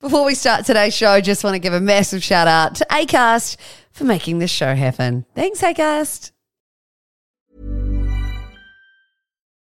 Before we start today's show, just want to give a massive shout out to ACAST for making this show happen. Thanks, ACAST.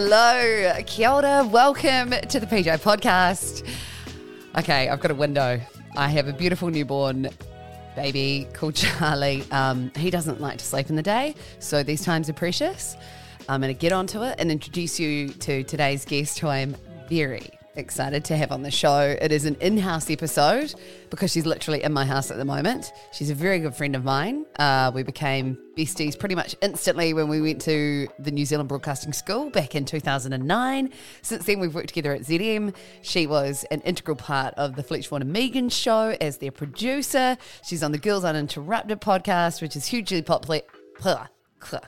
Hello, kia ora. Welcome to the PJ podcast. Okay, I've got a window. I have a beautiful newborn baby called Charlie. Um, he doesn't like to sleep in the day, so these times are precious. I'm going to get onto it and introduce you to today's guest, who I am very excited to have on the show. It is an in house episode because she's literally in my house at the moment. She's a very good friend of mine. Uh, we became besties pretty much instantly when we went to the New Zealand Broadcasting School back in 2009. Since then, we've worked together at ZM. She was an integral part of the Fletch Vaughan and Megan show as their producer. She's on the Girls Uninterrupted podcast, which is hugely popular.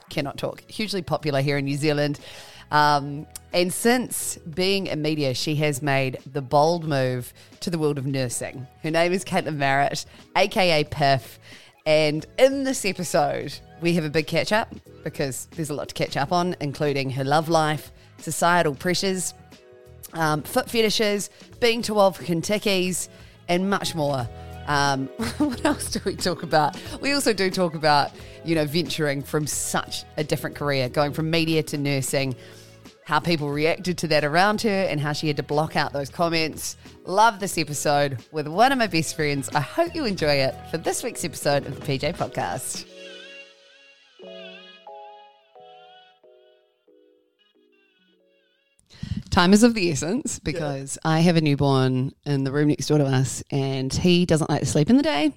Cannot talk. Hugely popular here in New Zealand. Um, and since being in media, she has made the bold move to the world of nursing. Her name is Caitlin Marett, aka Piff. And in this episode, we have a big catch up because there's a lot to catch up on, including her love life, societal pressures, um, foot fetishes, being too old for Contikis, and much more. Um, what else do we talk about? We also do talk about, you know, venturing from such a different career, going from media to nursing, how people reacted to that around her, and how she had to block out those comments. Love this episode with one of my best friends. I hope you enjoy it for this week's episode of the PJ Podcast. Time is of the essence because I have a newborn in the room next door to us and he doesn't like to sleep in the day.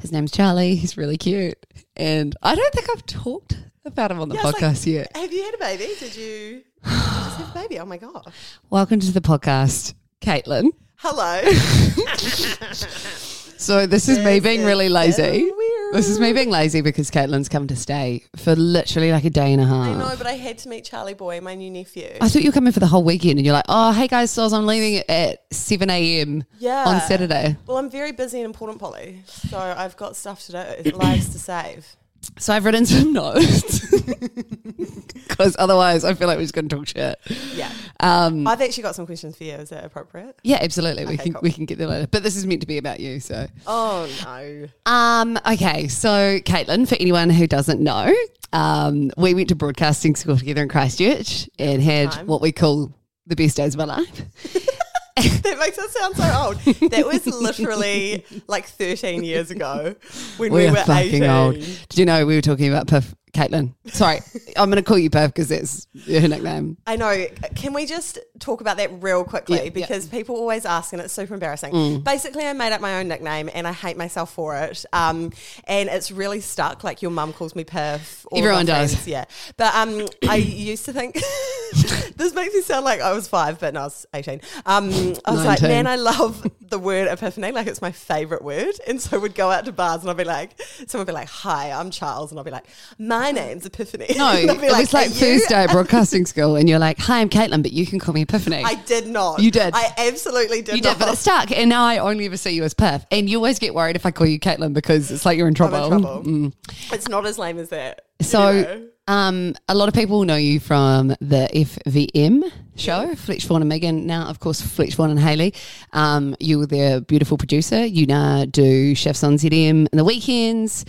His name's Charlie. He's really cute. And I don't think I've talked about him on the Yeah, podcast like, yet. Have you had a baby? Did you just have a baby? Oh my gosh. Welcome to the podcast, Caitlin. Hello. So this is me being really lazy. This is me being lazy because Caitlin's come to stay for literally like a day and a half. I know, but I had to meet Charlie Boy, my new nephew. I thought you were coming for the whole weekend, and you're like, "Oh, hey guys, so I'm leaving at seven a.m. Yeah. on Saturday." Well, I'm very busy and important, Polly. So I've got stuff to do, lives to save. So I've written some notes because otherwise I feel like we're just going to talk shit. Yeah. Um, I've actually got some questions for you. Is that appropriate? yeah, absolutely. we Okay, can cool. we can get there later. But this is meant to be about you, so. Oh, no. Um, okay, so Caitlin, for anyone who doesn't know, um, we went to broadcasting school together in Christchurch and had Time. what we call the best days of our life. that makes us sound so old. That was literally like 13 years ago when we, We, were fucking 18. old. Did you know we were talking about Piff, Caitlin? Sorry, I'm going to call you Piff because that's her nickname. I know. Can we just talk about that real quickly? Yeah, yeah. because people always ask, and it's super embarrassing. Basically, I made up my own nickname, and I hate myself for it. Um, and it's really stuck. Like your mum calls me of Everyone does. Yeah, but um, I used to think this makes me sound like I was five, but no, I was 18. Um, I was 19. like, man, I love the word epiphany. Like, it's my favorite word. And so we'd go out to bars and I'd be like, someone would be like, hi, I'm Charles. And I'd be like, my name's Epiphany. No, it I'd was like "Are you?" first day at broadcasting school, and you're like, "Hi, I'm Caitlin, but you can call me Epiphany." I did not. You did. I absolutely did you not. did, but it stuck, and now I only ever see you as Piff. And you always get worried if I call you Caitlin because it's like you're in trouble. in trouble. Mm. It's not as lame as that. So, um, a lot of people know you from the FVM show, Fletch Vaughan and Megan. Now, of course, Fletch Vaughan and Hayley. Um, you were their beautiful producer. You now do Chefs on ZM in the weekends,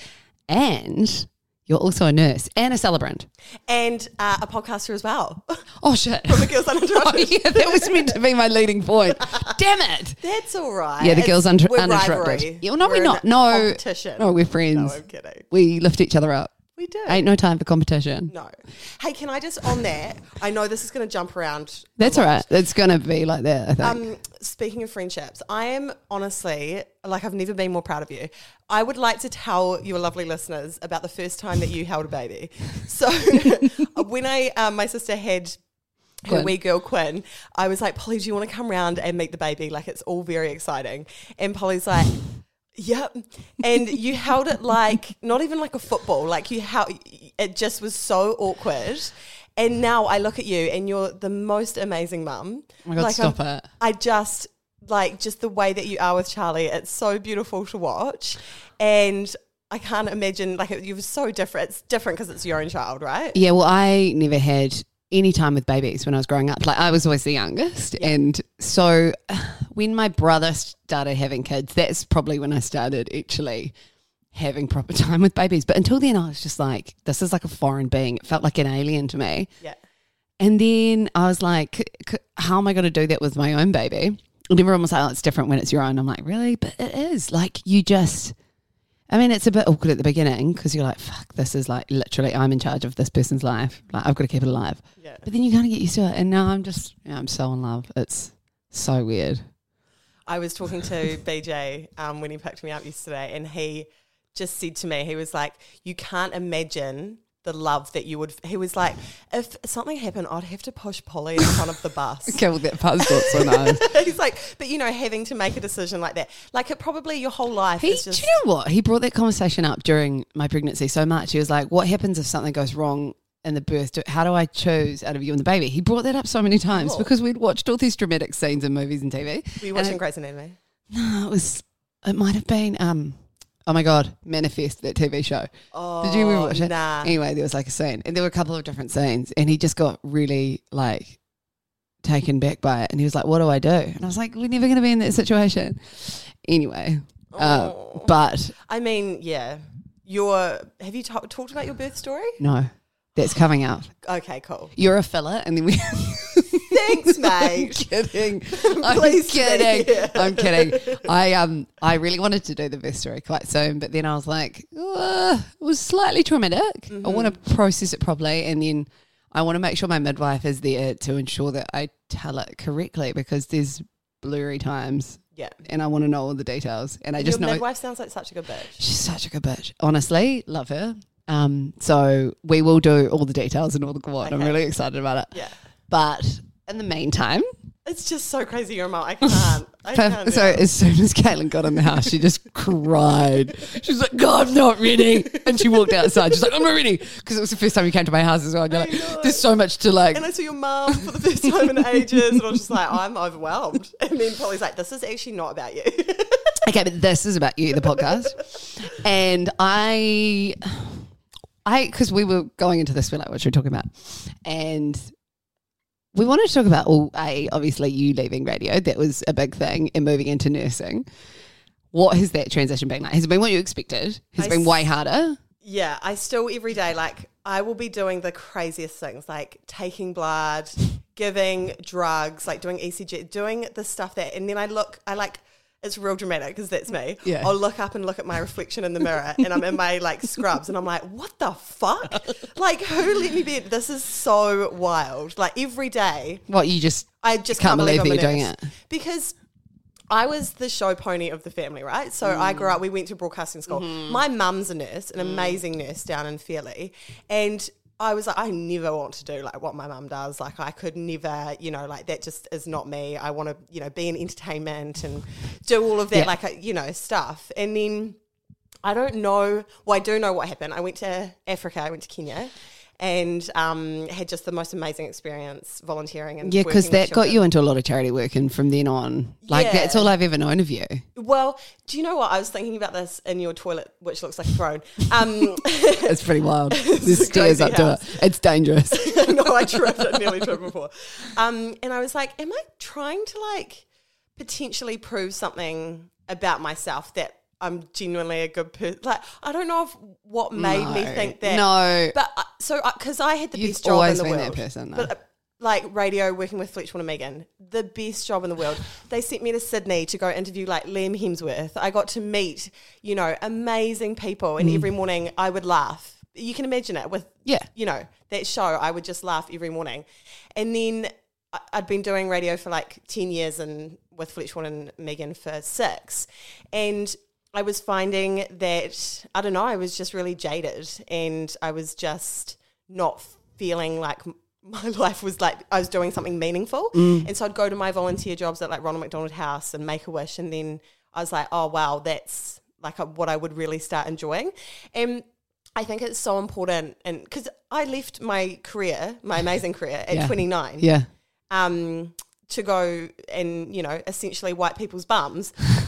and you're also a nurse and a celebrant. and uh, a podcaster as well. Oh shit! From the Girls oh, Uninterrupted. yeah, that was meant to be my leading point. Damn it! That's all right. Yeah, the It's- girls under, we're uninterrupted. rivalry. Yeah, well, no, we're, in not. No, competition. no, we're friends. No. I'm kidding. we lift each other up. We do. Ain't no time for competition. No. Hey, can I just on that? I know this is going to jump around. That's all right. It's gonna be like that. I think. Um, speaking of friendships, I am honestly like I've never been more proud of you. I would like to tell your lovely listeners about the first time that you held a baby. So when I um, my sister had her wee girl Quinn, I was like, Polly, do you want to come round and meet the baby? Like it's all very exciting. And Polly's like. Yep. And you held it like not even like a football. Like you how it just was so awkward. And now I look at you and you're the most amazing mum. Oh my God, like stop I'm- it. I just like just the way that you are with Charlie. It's so beautiful to watch, and I can't imagine like it, you were so different. It's different because it's your own child, right? Yeah, well, I never had any time with babies when I was growing up. Like, I was always the youngest. And so when my brother started having kids, that's probably when I started actually having proper time with babies. But until then, I was just like, this is like a foreign being. It felt like an alien to me. Yeah. And then I was like, how am I going to do that with my own baby? And everyone was like, oh, it's different when it's your own. I'm like, really? But it is. Like, you just, I mean, it's a bit awkward at the beginning because you're like, fuck, this is like literally, I'm in charge of this person's life. Like, I've got to keep it alive. Yeah. But then you kind of get used to it. And now I'm just, yeah, I'm so in love. It's so weird. I was talking to BJ um, when he picked me up yesterday, and he just said to me, he was like, "You can't imagine." The love that you would, he was like, if something happened, I'd have to push Polly in front of the bus. Okay, well, that part's not so nice. He's like, but you know, having to make a decision like that, like it probably your whole life He, is just. do you know what? He brought that conversation up during my pregnancy so much. He was like, "What happens if something goes wrong in the birth? Do- How do I choose out of you and the baby?" He brought that up so many times Cool. because we'd watched all these dramatic scenes in movies and TV. Were you And watching it- Grey's Anatomy? No, it was. It might have been. Um, oh my god, Manifest that TV show. Oh, Did you ever watch it? Nah. Anyway, there was like a scene, and there were a couple of different scenes, and he just got really like taken back by it, and he was like, "What do I do?" And I was like, "We're never going to be in that situation." Anyway, uh, Oh. but I mean, yeah. Your have you ta- talked about your birth story? no, that's coming out. Okay, cool. You're a filler, and then we. Thanks, I'm mate. kidding. I'm Pleased to be kidding. here. I'm kidding. I um I really wanted to do the story quite soon, but then I was like, "Uh, it was slightly traumatic. I want Mm-hmm. to process it properly, and then I want to make sure my midwife is there to ensure that I tell it correctly because there's blurry times, Yeah. and I want to know all the details. And I just your know midwife sounds like such a good bitch. she's such a good bitch. Honestly, love her. Um, so we will do all the details and all the what. I'm Okay. really excited about it. Yeah. But in the meantime, It's just so crazy you're a mum. I can't. I So, can't. so as soon as Caitlin got in the house, she just cried. She's like, "God, I'm not ready," and she walked outside. She's like, "I'm not ready," because it was the first time you came to my house as well. And you're like, "There's so much to like." and I saw your mum for the first time in ages, and I was just like, I'm overwhelmed. And then Polly's like, "This is actually not about you." Okay, but this is about you, the podcast, and I, I, because we were going into this, we're like, what should we talking about? And we wanted to talk about, all a obviously you leaving radio, that was a big thing, and moving into nursing. What has that transition been like? Has it been what you expected? Has it been way harder? Yeah, I still every day like I will be doing the craziest things like taking blood, giving drugs, like doing ECG, doing the stuff that and then I look I like it's real dramatic because that's me. Yeah. I'll look up and look at my reflection in the mirror and I'm in my like scrubs and I'm like, what the fuck? like who let me be this is so wild. Like every day What you just I just Can't can't, believe believe, that I'm you're doing because I was the show pony of the family, right? So I grew up. We went to broadcasting school. Mm-hmm. My mum's a nurse, an amazing nurse down in Fairlie, and I was like, I never want to do like what my mum does. Like, I could never, you know, like that just is not me. I want to, you know, be in entertainment and do all of that, Yeah. like, uh, you know, stuff. And then I don't know. Well, I do know what happened. I went to Africa. I went to Kenya. And um, had just the most amazing experience volunteering and Yeah, because that got you into a lot of charity work, and from then on, like Yeah. that's all I've ever known of you. Well, do you know what I was thinking about this in your toilet, which looks like a throne? Um, It's pretty wild. There's a stairs up to it. It's dangerous. no, I tripped. I nearly tripped before. Um, and I was like, am I trying to like potentially prove something about myself that I'm genuinely a good person? Like, I don't know if what made me think that. No. But uh, so, because I had the You've best job in always the been that person, though. But, uh, like radio, working with Fletch Vaughan and Megan, the best job in the world. They sent me to Sydney to go interview like Liam Hemsworth. I got to meet, you know, amazing people, and every morning I would laugh. You can imagine it with, Mm. Yeah. you know, that show. I would just laugh every morning, and then I- I'd been doing radio for like ten years, and with Fletch Vaughan and Megan for six, and I was finding that I don't know. I was just really jaded, and I was just not feeling like my life was like I was doing something meaningful. And so I'd go to my volunteer jobs at like Ronald McDonald House and Make a Wish, and then I was like, oh wow, that's like a, what I would really start enjoying. And I think it's so important, and because I left my career, my amazing career at Yeah. 29, yeah. um, to go and you know essentially wipe people's bums.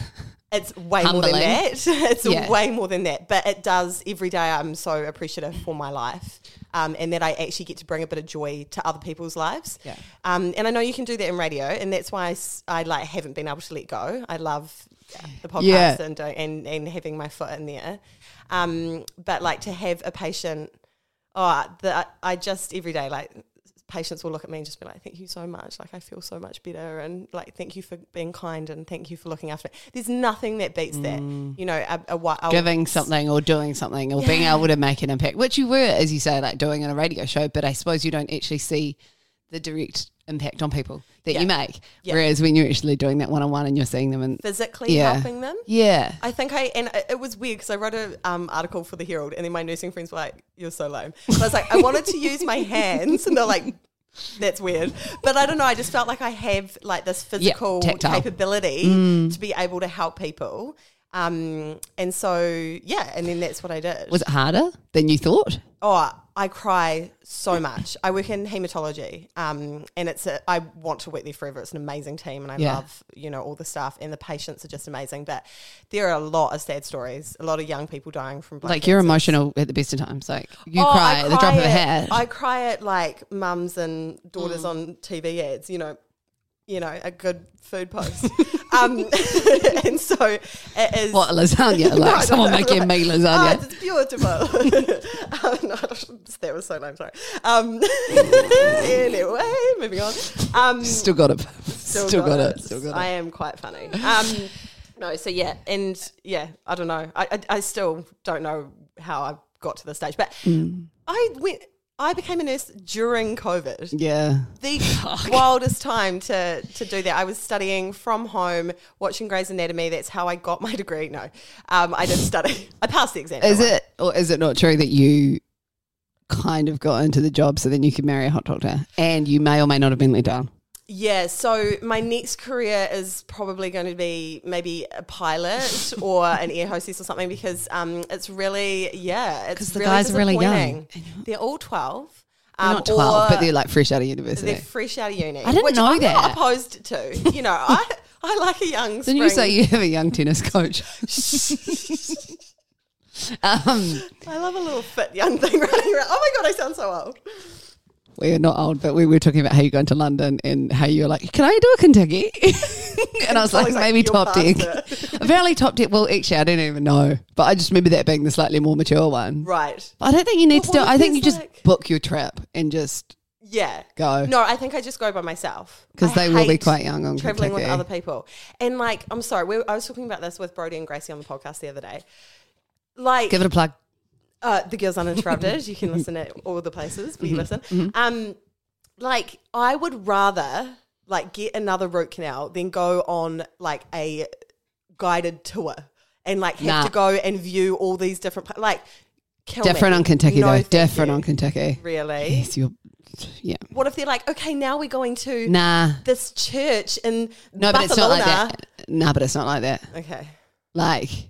It's way Humbling. more than that. It's Yeah. way more than that. But it does every day. I'm so appreciative for my life, um, and that I actually get to bring a bit of joy to other people's lives. Yeah. Um, and I know you can do that in radio, and that's why I like haven't been able to let go. I love the podcast Yeah. and, and and having my foot in there. Um, but like to have a patient, oh, the, I just every day like patients will look at me and just be like, "Thank you so much. Like I feel so much better, and like thank you for being kind and thank you for looking after me." There's nothing that beats that. Mm. You know, a, a, a Giving something or doing something or being able to make an impact, which you were, as you say, like doing on a radio show, but I suppose you don't actually see the direct impact on people that Yeah. you make. Yeah. Whereas when you're actually doing that one on one and you're seeing them and physically yeah. helping them. Yeah. I think I and it- was weird because I wrote a um, article for the Herald, and then my nursing friends were like, "You're so lame." I was like, I wanted to use my hands, and they're like, "That's weird." But I don't know. I just felt like I have like this physical capability Mm. to be able to help people, um, and so yeah, and then that's what I did. Was it harder than you thought? Oh, I cry so much. I work in hematology, um, and it's a, I want to work there forever. It's an amazing team, and I Yeah. love you know all the staff and the patients are just amazing. But there are a lot of sad stories, a lot of young people dying from blood Like you're emotional at the best of times. Like you Oh, cry I at the drop of a at- hat. I cry at like mums and Mm. daughters on TV ads. You know, you know a good food post. um, and so it is. what a lasagna? Like no, someone no, making like, me Oh, lasagna. it's beautiful. um, no, that was so lame. Sorry. Um, anyway, moving on. Um, Still got it. Still, got, it. Still got I it. am quite funny. Um, no, so yeah, and yeah, I don't know. I, I, I still don't know how I got to this stage, but Mm. I went. I became a nurse during COVID Yeah. the wildest time to to do that. I was studying from home, watching Grey's Anatomy. That's how I got my degree. No, um, I didn't study. I passed the exam. Is it or is it not true that you kind of got into the job so then you could marry a hot doctor and you may or may not have been let down? Yeah. So my next career is probably going to be maybe a pilot or an air hostess or something because um, it's really yeah. It's 'Cause the really guys are really young. They're all twelve. Um, not twelve, but they're like fresh out of university. they're fresh out of uni. I didn't know I'm that. Not opposed to. You know, I I like a young. Didn't you say you have a young tennis coach? um, I love a little fit young thing running around. Oh my god, I sound so old. We are not old, but we were talking about how you're going to London and how you're like, can I do a Contiki? and I was like, like, maybe Topdeck. Apparently Topdeck. Well, actually, I don't even know, but I just remember that being the slightly more mature one. Right. I don't think you need But to do. I think you just like- book your trip and just Yeah. go No, I think I just go by myself because they will be quite young on traveling with other people. And like, I'm sorry, we, I was talking about this with Brody and Gracie on the podcast the other day. Like, give it a plug. Uh, the girls uninterrupted. you can listen at all the places Mm-hmm. we listen. Um, like I would rather like get another root canal than go on like a guided tour and like have Nah. to go and view all these different pla- like. Kill Different me. on Contiki No, though. thank Different you. on Contiki. Really? Yes, you're. Yeah. What if they're like, okay, now we're going to Nah. this church in No, but it's not like Barcelona. that. Nah, but it's not like that. Okay. Like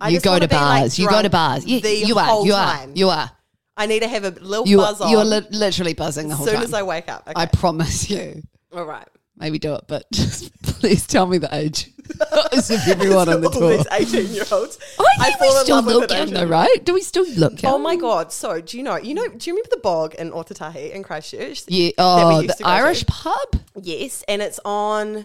I you go to be, like, bars. you go to bars. The you are. You time. are. You are. I need to have a little You buzz on You're li- literally buzzing the whole time. as soon as I wake up. Okay. I promise you. All right. Maybe do it, but just please tell me the age. As if everyone on the All tour. these 18 year olds. I think we still look young, though, right? Do we still look oh young? Oh my god! So do you know? You know? Do you remember the bog in Ōtautahi in Christchurch? Yeah. Oh, the go to? Irish pub. Yes, and it's on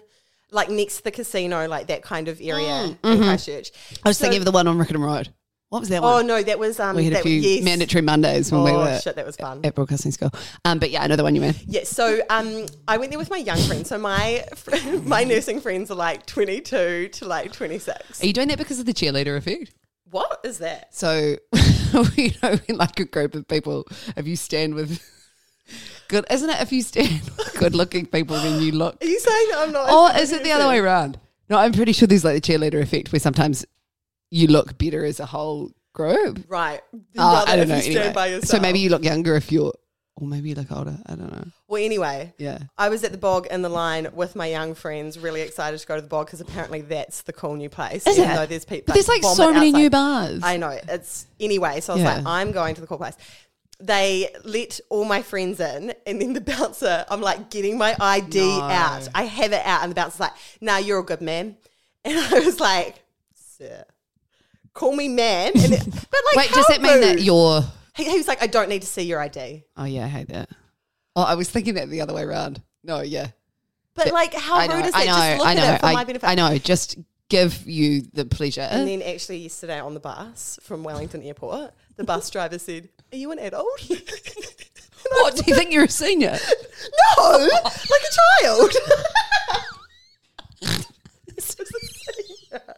like next to the casino, like that kind of area Mm, in Christchurch. mm-hmm. I was So- thinking of the one on Rickham Road. What was that Oh one? no, that was um. we had a few yes. mandatory Mondays when Oh we were shit, that was fun. at broadcasting school. Um, but yeah, I know the one you mean. Yeah, so um, I went there with my young friends. So my my nursing friends are like twenty two to like twenty six. Are you doing that because of the cheerleader effect? What is that? So, you know, like a group of people, if you stand with good, isn't it? If you stand good looking people, then you look. Are you saying that I'm not? Or is it the other way around? No, I'm pretty sure there's like the cheerleader effect where sometimes you look better as a whole group. Right. Uh, I don't know. Anyway. So maybe you look younger if you're, or maybe you look older. I don't know. Well, anyway, Yeah. I was at the bog in the line with my young friends, really excited to go to the bog because apparently that's the cool new place. Is even it? Though there's people, But there's like so many new bars. I know. It's anyway. So I was Yeah. like, I'm going to the cool place. They let all my friends in, and then the bouncer, I'm like getting my ID No. out. I have it out, and the bouncer's like, "Nah, you're a good man." And I was like, "Sir, call me man." And it, but like, Wait, does that mean that you're? He, he was like, "I don't need to see your ID." Oh yeah, I hate that. Oh, I was thinking that the other way around. No, yeah. But like, how I know, rude is that? I know, Just look I know, at it for I, my benefit. I know. Just give you the pleasure. And then actually yesterday on the bus from Wellington Airport, the bus driver said, "Are you an adult?" what do you think you're a senior? no, like a child. This was a senior.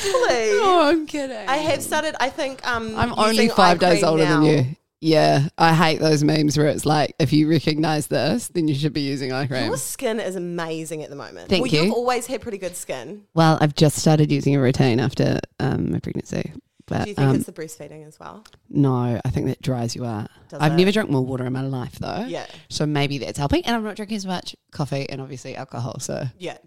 Please. Oh, I'm kidding. I have started. I think um, I'm only using five eye days cream older than you. Yeah, I hate those memes where it's like, if you recognize this, then you should be using eye cream. Your skin is amazing at the moment. Thank well, you. You've always had pretty good skin. Well, I've just started using a routine after um, my pregnancy. But Do you think um, it's the breastfeeding as well? no, I think that dries you out. Does I've it? never drunk more water in my life though. Yeah. So maybe that's helping. And I'm not drinking as much coffee and obviously alcohol. So Yeah.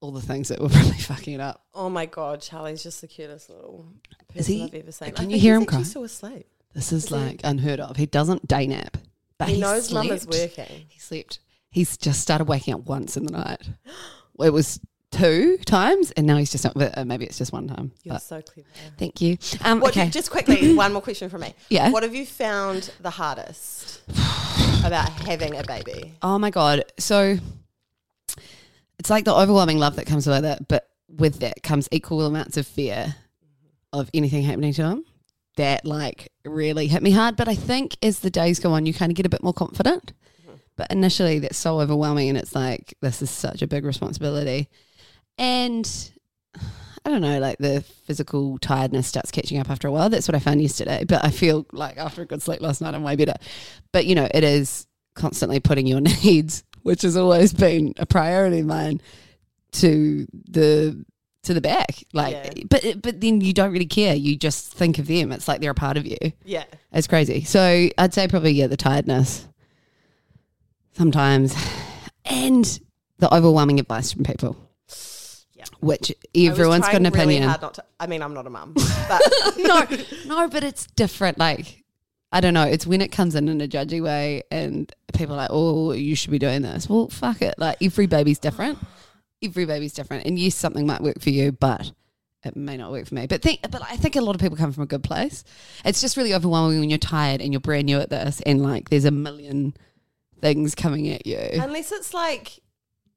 all the things that were probably fucking it up. Oh my god, Charlie's just the cutest little person Is he? I've ever seen. Can I you hear he's him cry? Still asleep. This is Is he? like unheard of. He doesn't day nap. But He he, knows slept. mum is working. He slept. He's just started waking up once in the night. It was two times, and now he's just not. but, uh, Maybe it's just one time. You're so clever. thank you. Um, What, okay. Just quickly, one more question from me. Yeah. What have you found the hardest about having a baby? Oh my god! So it's like the overwhelming love that comes with it, but with that comes equal amounts of fear of anything happening to him. That like really hit me hard. But I think as the days go on, you kind of get a bit more confident. But initially, that's so overwhelming, and it's like this is such a big responsibility, and. I don't know, like the physical tiredness starts catching up after a while. That's what I found yesterday. But I feel like after a good sleep last night, I'm way better. But you know, it is constantly putting your needs, which has always been a priority of mine, to the to the back. Like, Yeah. but but then you don't really care. You just think of them. It's like they're a part of you. Yeah. It's crazy. So I'd say probably yeah, the tiredness sometimes, and the overwhelming advice from people. Yeah. Which everyone's got an really opinion. not to, I mean, I'm not a mum, but no, no, but it's different. Like, I don't know. It's when it comes in in a judgy way, and people are like, "Oh, you should be doing this." Well, fuck it. Like, every baby's different. Every baby's different, and yes, something might work for you, but it may not work for me. But think, but I think a lot of people come from a good place. It's just really overwhelming when you're tired and you're brand new at this, and like, there's a million things coming at you. unless it's like,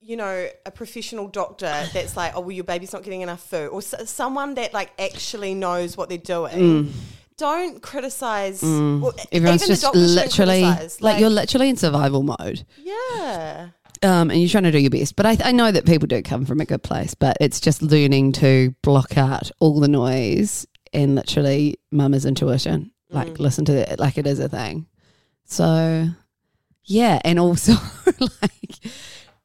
you know, a professional doctor that's like, oh, well, your baby's not getting enough food, or s- someone that like actually knows what they're doing. Don't criticize. Well, Mm. Everyone's even just literally criticise. like, you're literally in survival mode. yeah. um, and you're trying to do your best. But I, I know that people do come from a good place, but it's just learning to block out all the noise and literally mama's intuition. Like listen to it like it is a thing. So yeah, and also like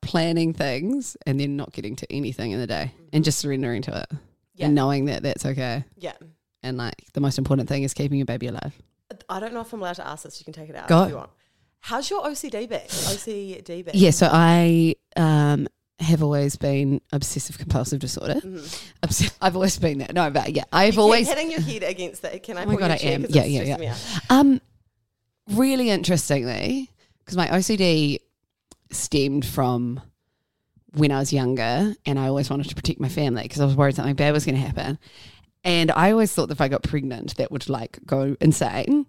planning things and then not getting to anything in the day and just surrendering to it Yeah. and knowing that that's okay. Yeah. And like the most important thing is keeping your baby alive. I don't know if I'm allowed to ask this. You can take it out Go. if you want. How's your OCD been? OCD been? Yeah, so I um, have always been obsessive compulsive disorder. Obs- I've always been that. No, but yeah, I've You always hitting your head against that. Can I Oh my God, I am. Yeah, yeah, yeah. Um, really interestingly, because my OCD stemmed from when I was younger, and I always wanted to protect my family because I was worried something bad was going to happen, and I always thought that if I got pregnant, that would like go insane.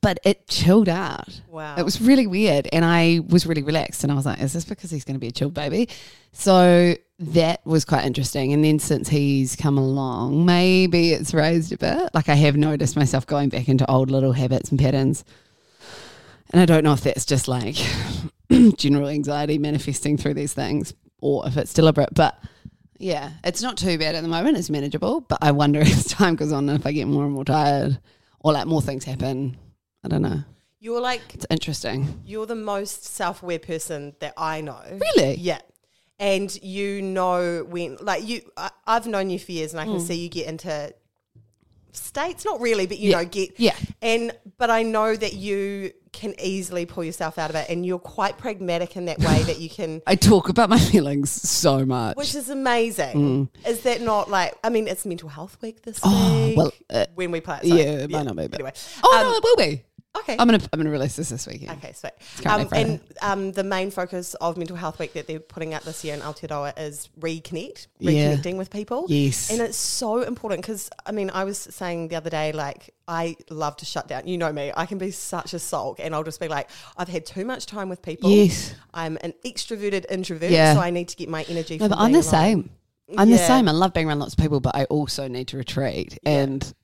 But it chilled out. Wow. It was really weird, and I was really relaxed, and I was like, "Is this because he's going to be a chilled baby?" So that was quite interesting. And then since he's come along, maybe it's raised a bit. Like I have noticed myself going back into old little habits and patterns, and I don't know if that's just like general anxiety manifesting through these things, or if it's deliberate. But yeah, it's not too bad at the moment. It's manageable, but I wonder as time goes on if I get more and more tired, or like more things happen. I don't know. You're like It's interesting. you're the most self-aware person that I know. Really? Yeah. And you know when, like you, I, I've known you for years, and I can hmm. see you get into states. Not really, but you Mm. Yeah. know, get Yeah. And but I know that you can easily pull yourself out of it, and you're quite pragmatic in that way that you can. I talk about my feelings so much. Which is amazing. Is that not like? I mean, it's Mental Health Week this Mm. Oh, week. well, uh, when we play, it, so, yeah, it might not be, but- Anyway, oh Um, no, it will be. Okay. I'm gonna I'm gonna release this this weekend. Okay, sweet. Um, and um, the main focus of Mental Health Week that they're putting out this year in Aotearoa is reconnect, Yeah. reconnecting with people. Yes. And it's so important because, I mean, I was saying the other day, like, I love to shut down. You know me, I can be such a sulk and I'll just be like, I've had too much time with people. Yes. I'm an extroverted introvert, Yeah. so I need to get my energy No, from but I'm the alone. same. I'm the same. I love being around lots of people, but I also need to retreat. And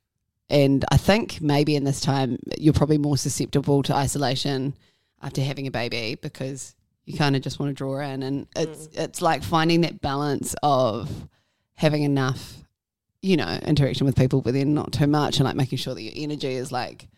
and I think maybe in this time you're probably more susceptible to isolation after having a baby because you kind of just want to draw in and it's Mm. it's like finding that balance of having enough, you know, interaction with people but then not too much and like making sure that your energy is like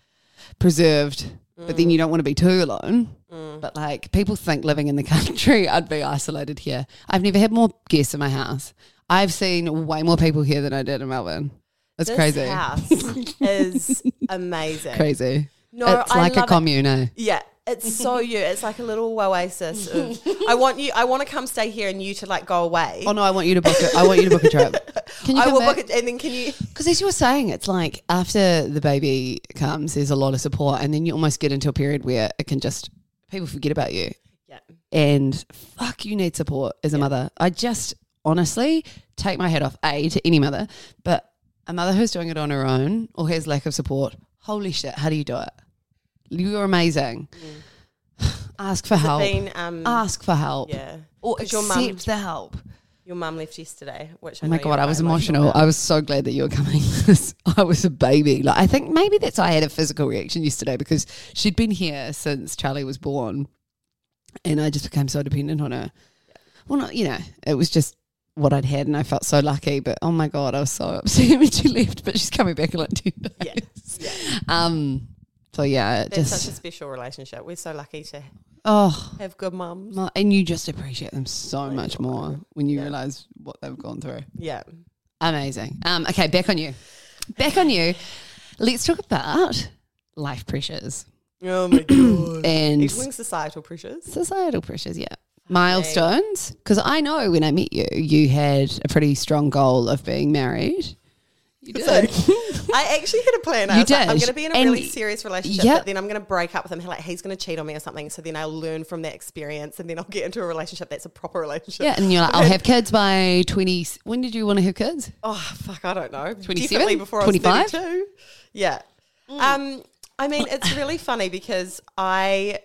preserved. But then you don't want to be too alone. But like people think living in the country, I'd be isolated here. I've never had more guests in my house. I've seen way more people here than I did in Melbourne. It's This crazy. house is amazing. Crazy. No, it's I like a commune. eh? Yeah, it's so you. It's like a little oasis. Of, I want you. I want to come stay here and you to like go away. Oh no, I want you to book it. I want you to book a trip. Can you I will back? book it, and then can you? Because as you were saying, it's like after the baby comes, there's a lot of support, and then you almost get into a period where it can just people forget about you, Yeah, and fuck, you need support as a mother. I just honestly take my hat off a to any mother, but a mother who's doing it on her own or has lack of support. Holy shit, how do you do it? You're amazing. Ask for has help. been? Um, Ask for help. yeah, Or 'Cause accept your mum- the help. your mum left yesterday. Which I Oh my know god, I was emotional. about. I was so glad that you were coming. I was a baby. Like I think maybe that's why I had a physical reaction yesterday because she'd been here since Charlie was born, and I just became so dependent on her. Well, not you know, it was just what I'd had, and I felt so lucky. But oh my god, I was so upset when she left. But she's coming back in like Yeah, days. yeah. Um. So yeah, it just such a special relationship. We're so lucky to oh, have good mums. and you just appreciate them so much more when you Yeah. realize what they've gone through. Yeah, Amazing. Um, okay, back on you. Back on you. Let's talk about life pressures Oh my god. and Equaling societal pressures. societal pressures. Yeah. Milestones. Because I know when I met you, you had a pretty strong goal of being married. You did. I actually had a plan. I You was like, I'm going to be in a And- really serious relationship, Yep. but then I'm going to break up with him. Like he's going to cheat on me or something. So then I'll learn from that experience, and then I'll get into a relationship that's a proper relationship. yeah, and you're like, I'll have kids by 20. When did you want to have kids? Oh fuck, I don't know. 27? Definitely before I 25? was 32. Yeah. Um, I mean, it's really funny because I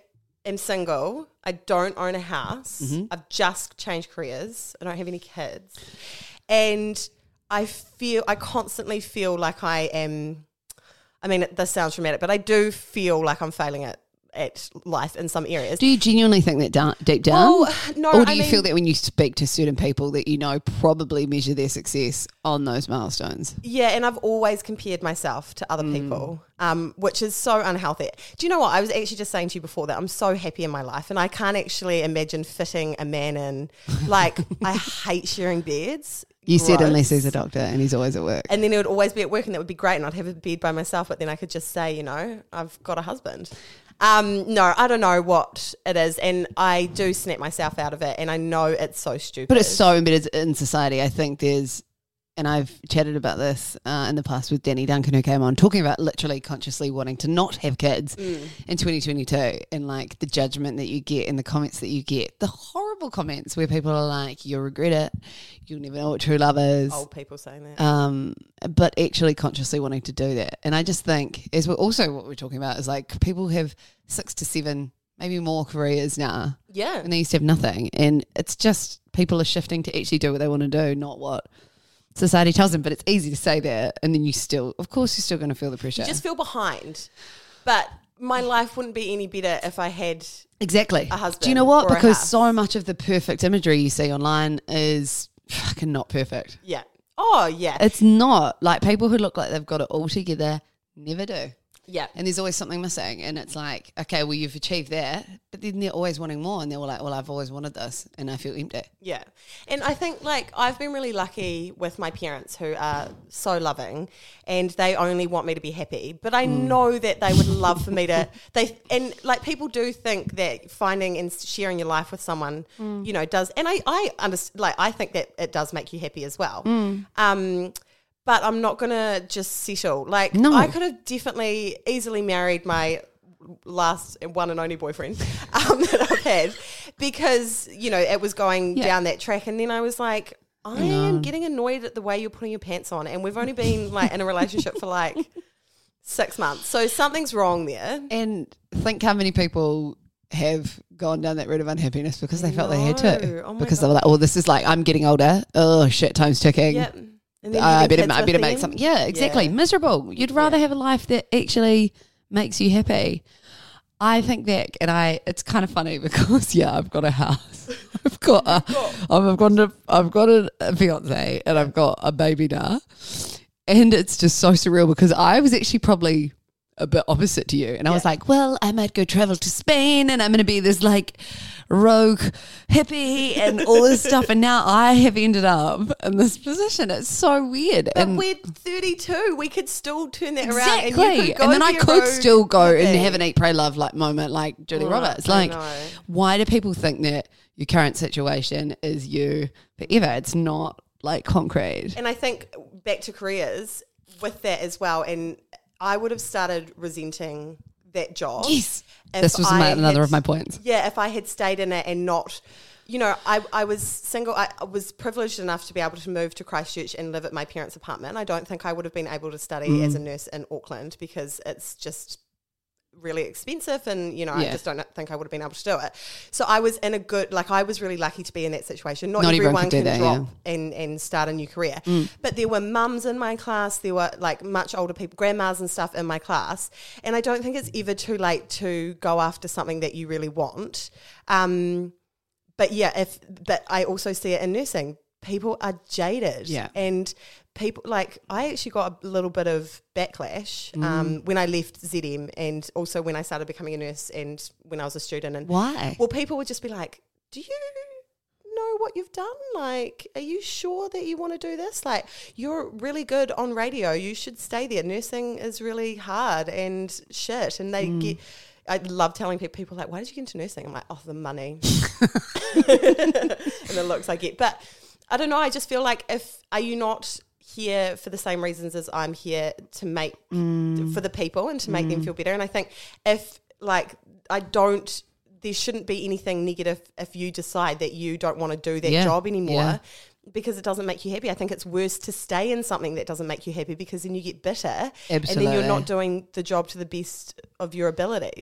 am single. I don't own a house. Mm-hmm. I've just changed careers. I don't have any kids, and I feel I constantly feel like I am. I mean, this sounds dramatic, but I do feel like I'm failing at at life in some areas. Do you genuinely think that down, deep down? Well, no, Or do I you mean- feel that when you speak to certain people that you know probably measure their success on those milestones? Yeah, and I've always compared myself to other people, um, which is so unhealthy. Do you know what? I was actually just saying to you before that I'm so happy in my life, and I can't actually imagine fitting a man in. Like, I hate sharing beds. You said unless he's a doctor and he's always at work. And then it would always be at work, and that would be great. And I'd have a bed by myself, but then I could just say, you know, I've got a husband. Um, no, I don't know what it is, and I do snap myself out of it, and I know it's so stupid. But it's so embedded in society. I think there's, and I've chatted about this uh, in the past with Danny Duncan, who came on, talking about literally consciously wanting to not have kids Mm. in 2022, and like the judgment that you get and the comments that you get, the horrible comments where people are like, "You'll regret it, you'll never know what true love is." old people saying that. um, but actually consciously wanting to do that. And I just think, as we're also what we're talking about, is like people have six to seven, maybe more careers now, yeah, and they used to have nothing. And it's just people are shifting to actually do what they want to do, not what society tells them. But it's easy to say that, and then you still, of course, you're still going to feel the pressure. you just feel behind. But my life wouldn't be any better if I had. exactly. a husband Do you know what? Because so much of the perfect imagery you see online is fucking not perfect. Yeah. Oh yeah. It's not like people who look like they've got it all together never do. Yeah. And there's always something missing. And it's like, okay, well, you've achieved that. But then they're always wanting more. And they're all like, well, I've always wanted this. And I feel empty. Yeah. And I think like I've been really lucky with my parents who are so loving and they only want me to be happy. But I mm. know that they would love for me to they and like people do think that finding and sharing your life with someone, mm. you know, does and I I understand like I think that it does make you happy as well. Mm. Um but I'm not gonna just settle. Like No. I could have definitely easily married my last one and only boyfriend um, that I've had because you know it was going Yeah. down that track, and then I was like, I am getting annoyed at the way you're putting your pants on, and we've only been like in a relationship for like six months, so something's wrong there. And think how many people have gone down that route of unhappiness because they felt they had to. Oh because they were like, oh, this is like, I'm getting older. Oh, shit, time's ticking. Yep. And then Uh, I better, I better make them. something. Yeah, exactly. Yeah. Miserable. You'd rather have a life that actually makes you happy. I think back, and I it's kind of funny because yeah, I've got a house, I've got a, I've got a, I've got a, a fiance, and I've got a baby now, and it's just so surreal because I was actually probably a bit opposite to you, and I was like, well, I might go travel to Spain, and I'm going to be this like rogue hippie and all this stuff, and now I have ended up in this position. It's so weird, But and we're 32. We could still turn that around. Exactly. you And, then I could still go and hippie. have an eat, pray, love like moment like Julia Right, Roberts. Like, why do people think that your current situation is you forever? It's not like concrete. And I think back to careers with that as well. And I would have started resenting that job. Yes. This was my, another had- of my points. Yeah, if I had stayed in it and not, you know, I, I was single. I, I was privileged enough to be able to move to Christchurch and live at my parents' apartment. I don't think I would have been able to study Mm. as a nurse in Auckland because it's just really expensive and you know I just don't think I would have been able to do it. So I was in a good like I was really lucky to be in that situation. Not, Not everyone can that, drop and and start a new career. But there were mums in my class, there were like much older people, grandmas and stuff in my class, and I don't think it's ever too late to go after something that you really want. Um but yeah, if but I also see it in nursing. People are jaded. Yeah. And people like I actually got a little bit of backlash Mm. um, when I left ZM and also when I started becoming a nurse and when I was a student and Why? well people would just be like, Do you know what you've done? Like, are you sure that you want to do this? Like, you're really good on radio. You should stay there. Nursing is really hard and shit. And they Mm. get I love telling people, people like, why did you get into nursing? I'm like, oh, the money and the looks I get. But I don't know. I just feel like if are you not here for the same reasons as I'm here to make Mm. for the people and to make them feel better? And I think if like I don't. There shouldn't be anything negative if you decide that you don't want to do that Yeah, job anymore yeah. because it doesn't make you happy. I think it's worse to stay in something that doesn't make you happy because then you get bitter and then you're not doing the job to the best of your ability.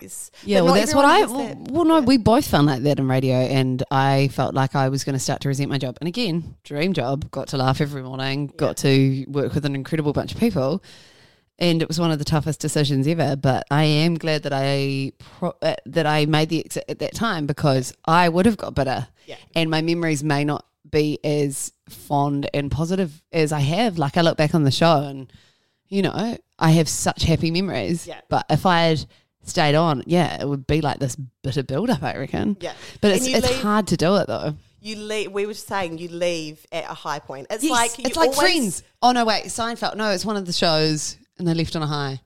Yeah, But well, that's what I. Well, that. well, no, we both found like that in radio, and I felt like I was going to start to resent my job. And again, dream job, got to laugh every morning, got to work with an incredible bunch of people, and it was one of the toughest decisions ever. But I am glad that I pro- uh, that I made the exit at that time because I would have got bitter, Yeah. and my memories may not be as fond and positive as I have. Like I look back on the show, and you know, I have such happy memories. Yeah. But if I had stayed on, yeah, it would be like this bitter build up, I reckon. Yeah. But And it's it's leave- hard to do it though. You leave. We were saying you leave at a high point. It's Yes, like it's like Friends. Oh no, wait, Seinfeld. No, it's one of the shows, and they left on a high.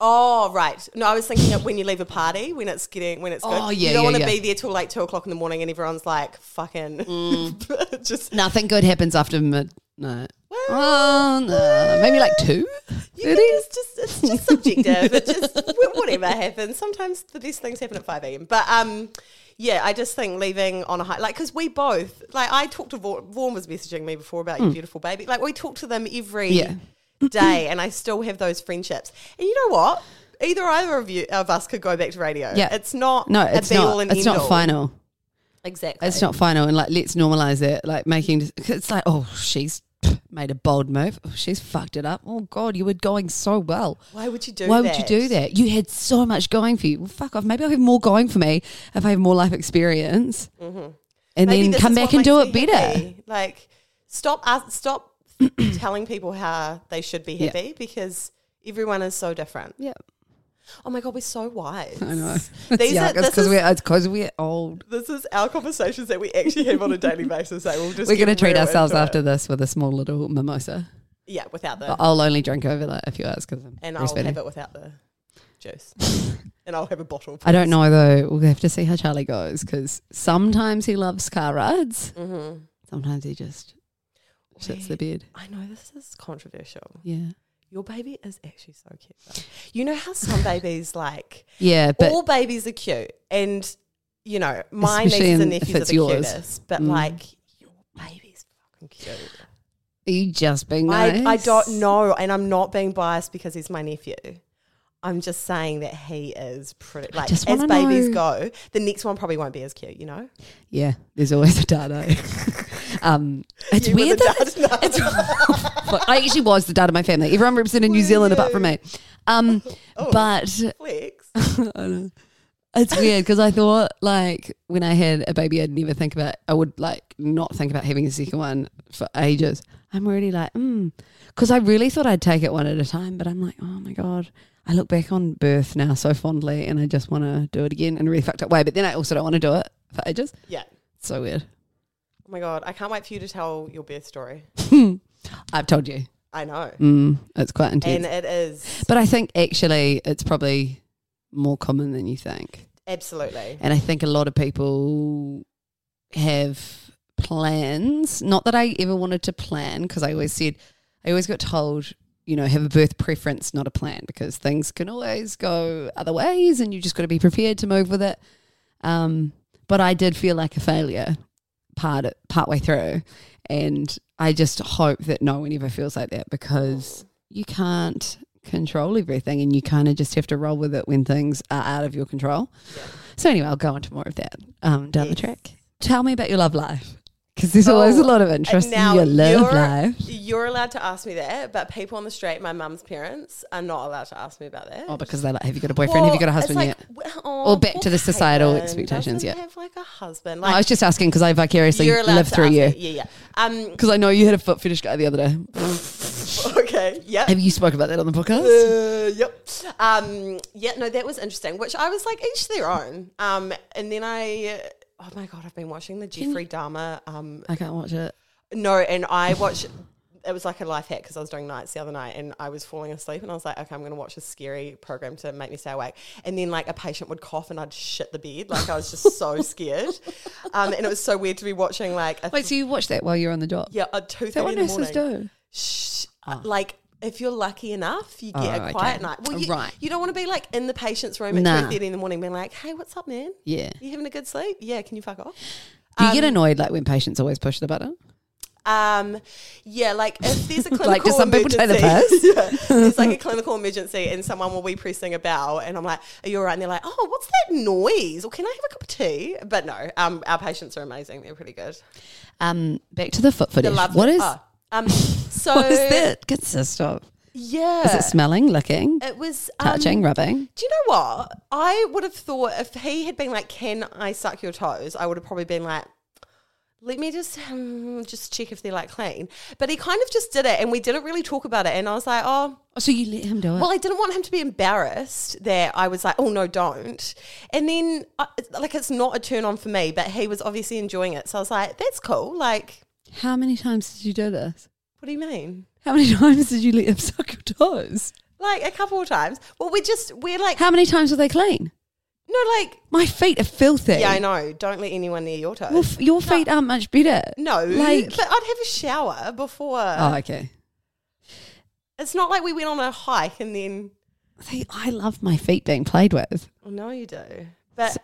Oh right. No, I was thinking of when you leave a party when it's getting when it's good. Oh, yeah, You don't yeah, want to yeah. be there till like two o'clock in the morning and everyone's like fucking Mm. just. Nothing good happens after midnight. Oh no, maybe like two. You it's just it's just subjective. it just whatever happens. Sometimes the best things happen at five a.m. But um, yeah, I just think leaving on a high, like, because we both, like, I talked to Vaughan, Vaughan was messaging me before about your beautiful baby. Like, we talk to them every Hmm. Yeah. day, and I still have those friendships. And you know what? Either either of you of us could go back to radio. Yeah. it's not No, it's not. It's end not all. final. Exactly. It's not final, and like let's normalize it. Like making it's like oh she's made a bold move. Oh, she's fucked it up. Oh god, you were going so well. Why would you do that? Why that? would you do that? You had so much going for you. Well, fuck off. Maybe I'll have more going for me if I have more life experience, and Mm-hmm. Maybe then come back and do it better. happy. Like, stop stop telling people how they should be Yeah. happy because everyone is so different. Yeah, Oh my god, we're so wise. I know. These are, it's because we're because we're old. this is our conversations that we actually have on a daily basis. So we'll just We're gonna treat ourselves into it. after this with a small little mimosa. Yeah, without the But I'll only drink over that a few hours because I'm and I'll have it without the juice, and I'll have a bottle. I don't know though. We'll have to see how Charlie goes because sometimes he loves car rides. Mhm. Sometimes he just shits the bed. I know this is controversial. Yeah. Your baby is actually so cute. Though. You know how some babies like Yeah, but all babies are cute, and you know my nieces and nephews are the yours. cutest, but Mm. like your baby's fucking cute. are you just being nice? I don't know, and I'm not being biased because he's my nephew. I'm just saying that he is pretty. Like as babies know. go, the next one probably won't be as cute. You know, Yeah, there's always a data. um, it's You weird the that dad. it's, Fuck, I actually was the dad of my family. Everyone represented in New Zealand apart from me. Um, Oh. but flex. It's weird because I thought like when I had a baby, I'd never think about. I would like not think about having a second one for ages. I'm already like, mm, because I really thought I'd take it one at a time, but I'm like, oh my god. I look back on birth now so fondly, and I just want to do it again in a really fucked up way. But then I also don't want to do it for ages. Yeah. It's so weird. Oh my god, I can't wait for you to tell your birth story. I've told you. I know, Mm, it's quite intense. and it is but I think actually it's probably more common than you think. absolutely. And I think a lot of people have plans. Not that I ever wanted to plan, because I always said, I always got told, you know, have a birth preference, not a plan, because things can always go other ways and you just got to be prepared to move with it. Um, but I did feel like a failure part part way through. And I just hope that no one ever feels like that because you can't control everything and you kind of just have to roll with it when things are out of your control. So anyway, I'll go into more of that um, down the track. Tell me about your love life because there's always a lot of interest in your love life. You're allowed to ask me that, but people on the street, my mum's parents, are not allowed to ask me about that. Oh, because they're like, have you got a boyfriend? have you got a husband like, yet? w- oh, Or back to the societal Caitlin expectations, yeah. Have like a husband. No, I was just asking because I vicariously lived through you. me. Yeah, yeah. Um. Because I know you had a foot fetish guy the other day. Okay. Yeah. Have you spoke about that on the podcast? Uh, yep. Um, yeah, no, that was interesting, which I was like, each their own. Um, and then I, oh my God, I've been watching the Jeffrey Dahmer. Um, I can't watch it. no, and I watch it was like a life hack because I was doing nights the other night and I was falling asleep and I was like, okay, I'm going to watch a scary program to make me stay awake. And then like a patient would cough and I'd shit the bed. Like I was just so scared. Um, and it was so weird to be watching like a Wait, so you watched that while you're on the job? yeah a two what in the morning. do? Shh, like. If you're lucky enough, you get Oh, a quiet okay. night. Well, you, Right. you don't want to be like in the patient's room at Nah. two thirty in the morning, being like, "Hey, what's up, man? Yeah. You having a good sleep? Yeah, can you fuck off?" Do you get Um, annoyed like when patients always push the button? Um, yeah, like if there's a clinical Like, do some people take the emergency- yeah, there's like a clinical emergency and someone will be pressing a bell and I'm like, are you all right? And they're like, oh, what's that noise? Or can I have a cup of tea? But no, um, our patients are amazing. They're pretty good. Um, back to the foot footage. The what is oh, um, so what is that consist of? Yeah, Is it smelling, licking, it was um, touching, rubbing? Do you know what? I would have thought if he had been like, "Can I suck your toes?" I would have probably been like, "Let me just um, just check if they're like clean." But he kind of just did it, and we didn't really talk about it. And I was like, "Oh, Oh, so you let him do it? well, I didn't want him to be embarrassed that I was like, oh no, don't. And then, uh, like, it's not a turn on for me, but he was obviously enjoying it. So I was like, that's cool. Like, How many times did you do this? what do you mean? How many times did you let him suck your toes? Like a couple of times. Well, we just we're like, How many times were they clean? no, like, My feet are filthy. yeah, I know. Don't let anyone near your toes. Well, f- your feet aren't much better. no, like- but I'd have a shower before. Oh, okay. It's not like we went on a hike and then. See, I love my feet being played with. Oh, no, you do. But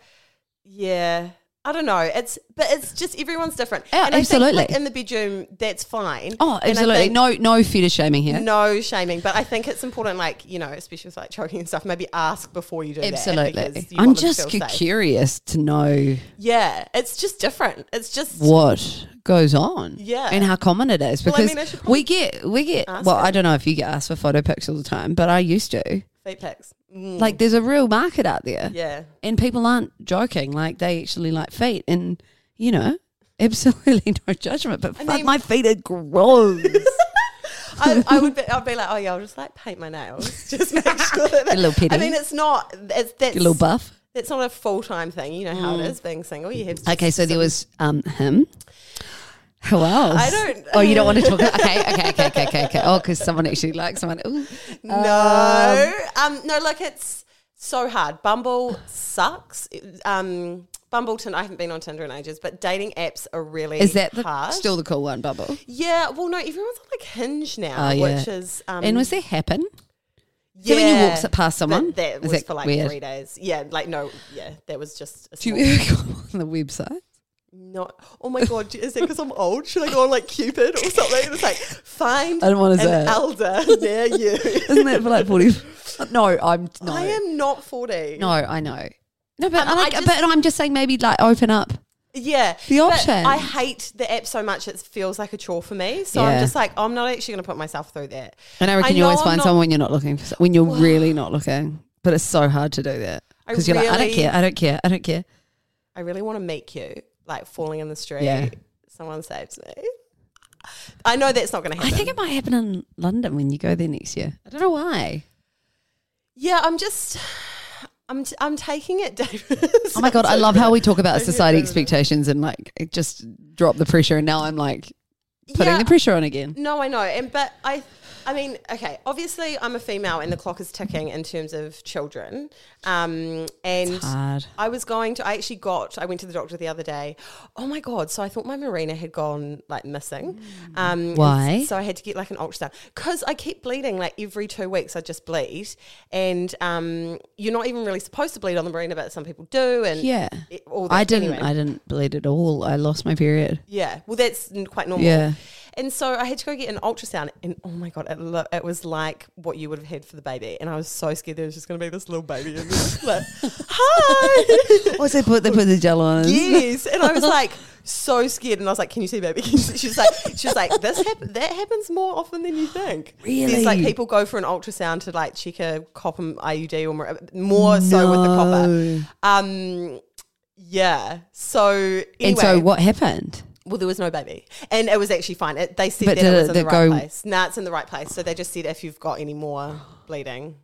yeah, I don't know. It's but it's just everyone's different. And I think, like, absolutely. in the bedroom, that's fine. Oh, absolutely. no, no fetish shaming here. No shaming, but I think it's important, like you know, especially with like choking and stuff. Maybe ask before you do that. Absolutely. you I'm to just safe. curious to know Yeah, it's just different. It's just what goes on. Yeah. And how common it is. Well, I Because mean, I we get we get well. I don't know if you get asked for photo pics all the time, but I used to. Feet pics. Mm, Like there's a real market out there. yeah, And people aren't joking. Like they actually like feet and you know, absolutely no judgment. But fuck my feet are gross. I, I would. Be, I'd be like, oh yeah, I'll just like paint my nails, just make sure that. Get a little I mean, it's not. It's that's a little buff. That's not a full time thing. You know how it is being single. You have. Okay, so there was um him. Who else? I don't- Oh, you don't want to talk? About, okay, okay, okay, okay, okay, okay. Oh, because someone actually likes someone. Ooh. No, um, no, like it's so hard. Bumble sucks. Um, Bumbleton, I haven't been on Tinder in ages, but dating apps are really Is that the, hard. still the cool one, Bubble? Yeah, well, no, everyone's on like Hinge now, Oh, yeah. which is um, and was that happen? yeah, so when you walk past someone, that is was that for like weird? three days. Yeah, like no, yeah, that was just a Do you ever go on the website? Not. Oh my god, is it because I'm old? Should I go on like Cupid or something? It's like find I don't wanna an say it. elder near you. Isn't that for like forty? No, I'm no. I am not forty. No, I know. No, but Um, I I like, just- but I'm just saying maybe like open up. Yeah, The but option. I hate the app so much; it feels like a chore for me. So Yeah. I'm just like, I'm not actually going to put myself through that. And I reckon you always I'm find not- someone when you're not looking for when you're really not looking. But it's so hard to do that I because you're like, I don't really- care, I don't care, I don't care. I really want to meet you, like falling in the street. Yeah. Someone saves me. I know that's not going to happen. I think it might happen in London when you go there next year. I don't know why. yeah, I'm just, I'm, t- I'm taking it, David. Oh my god, I love how we talk about society expectations and like just drop the pressure, and now I'm like putting Yeah. the pressure on again. No, I know, and but I, I mean, okay. Obviously, I'm a female, and the clock is ticking in terms of children. Um, and. I was going to. I actually got. I went to the doctor the other day. Oh my god! So I thought my Mirena had gone like missing. Um, Why? So I had to get like an ultrasound because I keep bleeding. Like every two weeks, I just bleed, and um, you're not even really supposed to bleed on the Mirena, but some people do. And Yeah. it- all that. I didn't. Anyway. I didn't bleed at all. I lost my period. Yeah, well, that's quite normal. Yeah. And so I had to go get an ultrasound, and oh my god, it, lo- it was like what you would have had for the baby, and I was so scared there was just going to be this little baby in there, like, hi, Oh, so they put they put the gel on. yes, and I was like so scared, and I was like, can you see baby? Can you see? She was like, she was like, this hap- that happens more often than you think. There's like people go for an ultrasound to like check a copper IUD or more, more so with the copper. Um, yeah. So anyway, And so what happened? Well, there was no baby, and it was actually fine. It, they said But that it was in the right place. Nah, it's in the right place. So they just said if you've got any more bleeding.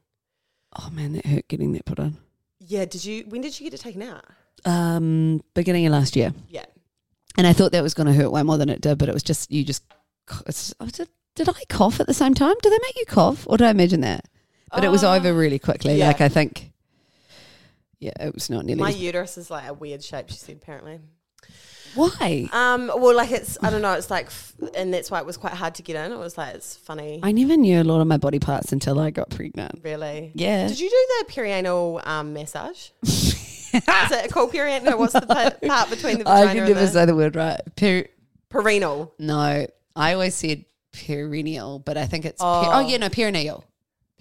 Oh man, that hurt getting that put on. Yeah. Did you? When did you get it taken out? Um, beginning of last year, Yeah. and I thought that was going to hurt way more than it did, but it was just you just it's, it's did I cough at the same time? Did they make you cough, or did I imagine that? But it was Uh, over really quickly. yeah. Like I think, yeah, it was not nearly. My uterus is like a weird shape. She said apparently. Why? Um, well, like it's I don't know. It's like, f- and that's why it was quite hard to get in. It was like it's funny. I never knew a lot of my body parts until I got pregnant. really. Yeah. Did you do the perianal um, massage? Is it called perianal? No, what's the pa- part between the I vagina can and never the say the word right. Per- perineal? no, I always said perineal, but I think it's. Oh. Per- oh yeah, no, perineal.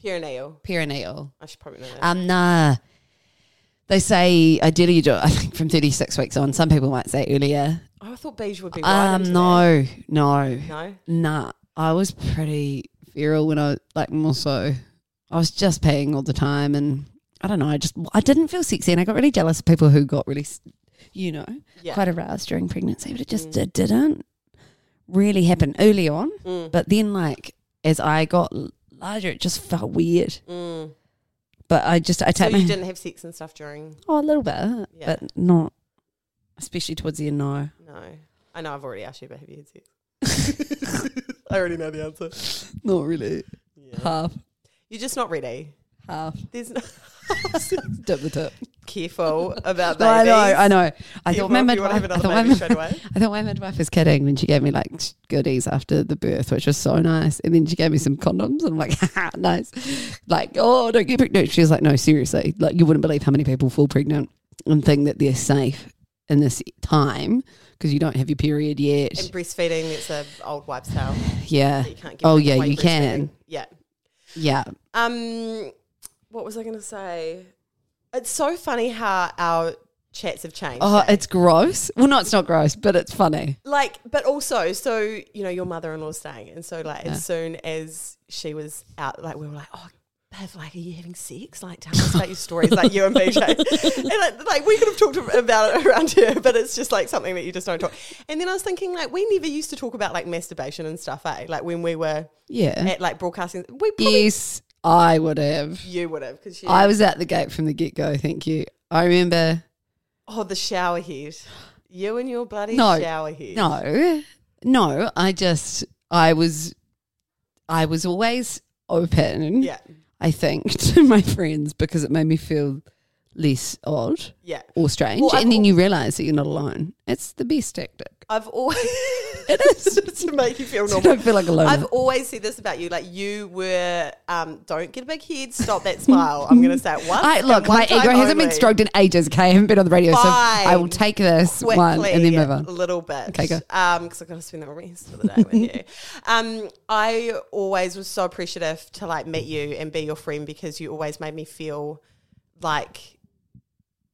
Perineal. Perineal. I should probably know that. Um, nah. They say ideally you do it, I think, from 36 weeks on. Some people might say earlier. oh, I thought beige would be right. Um, no, no. No. nah. I was pretty feral when I, like, more so. I was just peeing all the time. And I don't know, I just, I didn't feel sexy. And I got really jealous of people who got really, s- you know, Yeah. quite aroused during pregnancy. But it just it didn't really happen early on. Mm. But then, like, as I got l- larger, it just felt weird. Mm. But I just, I So take my you didn't have sex and stuff during? Oh, a little bit, Yeah. but not especially towards the end. No, No. I know I've already asked you, but have you had sex? I already know the answer. not really. Yeah. Half, You're just not ready. half. There's no Dip the tip. Careful about No, babies. I know, I know. I thought my if you want to midwife. I thought my, straight away. I thought my midwife was kidding when she gave me like goodies after the birth, which was so nice. And then she gave me some condoms, and I'm like, Haha, nice. Like, oh, don't get pregnant. She was like, no, seriously. Like, you wouldn't believe how many people fall pregnant and think that they're safe in this time because you don't have your period yet. And breastfeeding, it's an old wives' tale. yeah. You can't get Oh, yeah, you can. Yeah. Yeah. Um, what was I going to say? It's so funny how our chats have changed. Oh, eh? it's gross. Well, no, it's not gross, but it's funny. like, but also, so you know, your mother-in-law's staying, and so like, Yeah. as soon as she was out, like, we were like, oh. Bev, like, are you having sex? Like, tell us about your stories, like you and BJ. and like, like, we could have talked about it around here, but it's just like something that you just don't talk. And then I was thinking, like, we never used to talk about like masturbation and stuff, eh? Like when we were Yeah. at like broadcasting, we probably Yes, I would have. you would have because I was at the gate from the get go. Thank you. I remember. Oh, the shower head. You and your bloody No, shower head. No, no. I just. I was. I was always open. Yeah. I think to my friends because it made me feel less odd Yeah. or strange, Well, I've and then al- you realize that you're not alone. It's the best tactic. I've always It is. to make you feel So you normal. don't feel like alone. I've always said this about you. Like you were, um, don't get a big head. Stop that smile. I'm going to say it once. I, look, my ego hasn't been stroked in ages. Okay, I haven't been on the radio, so I will take this Quickly, one and then move on. a little bit. Okay, go. Um, because I've got to spend the rest of the day with you. Um, I always was so appreciative to like meet you and be your friend because you always made me feel like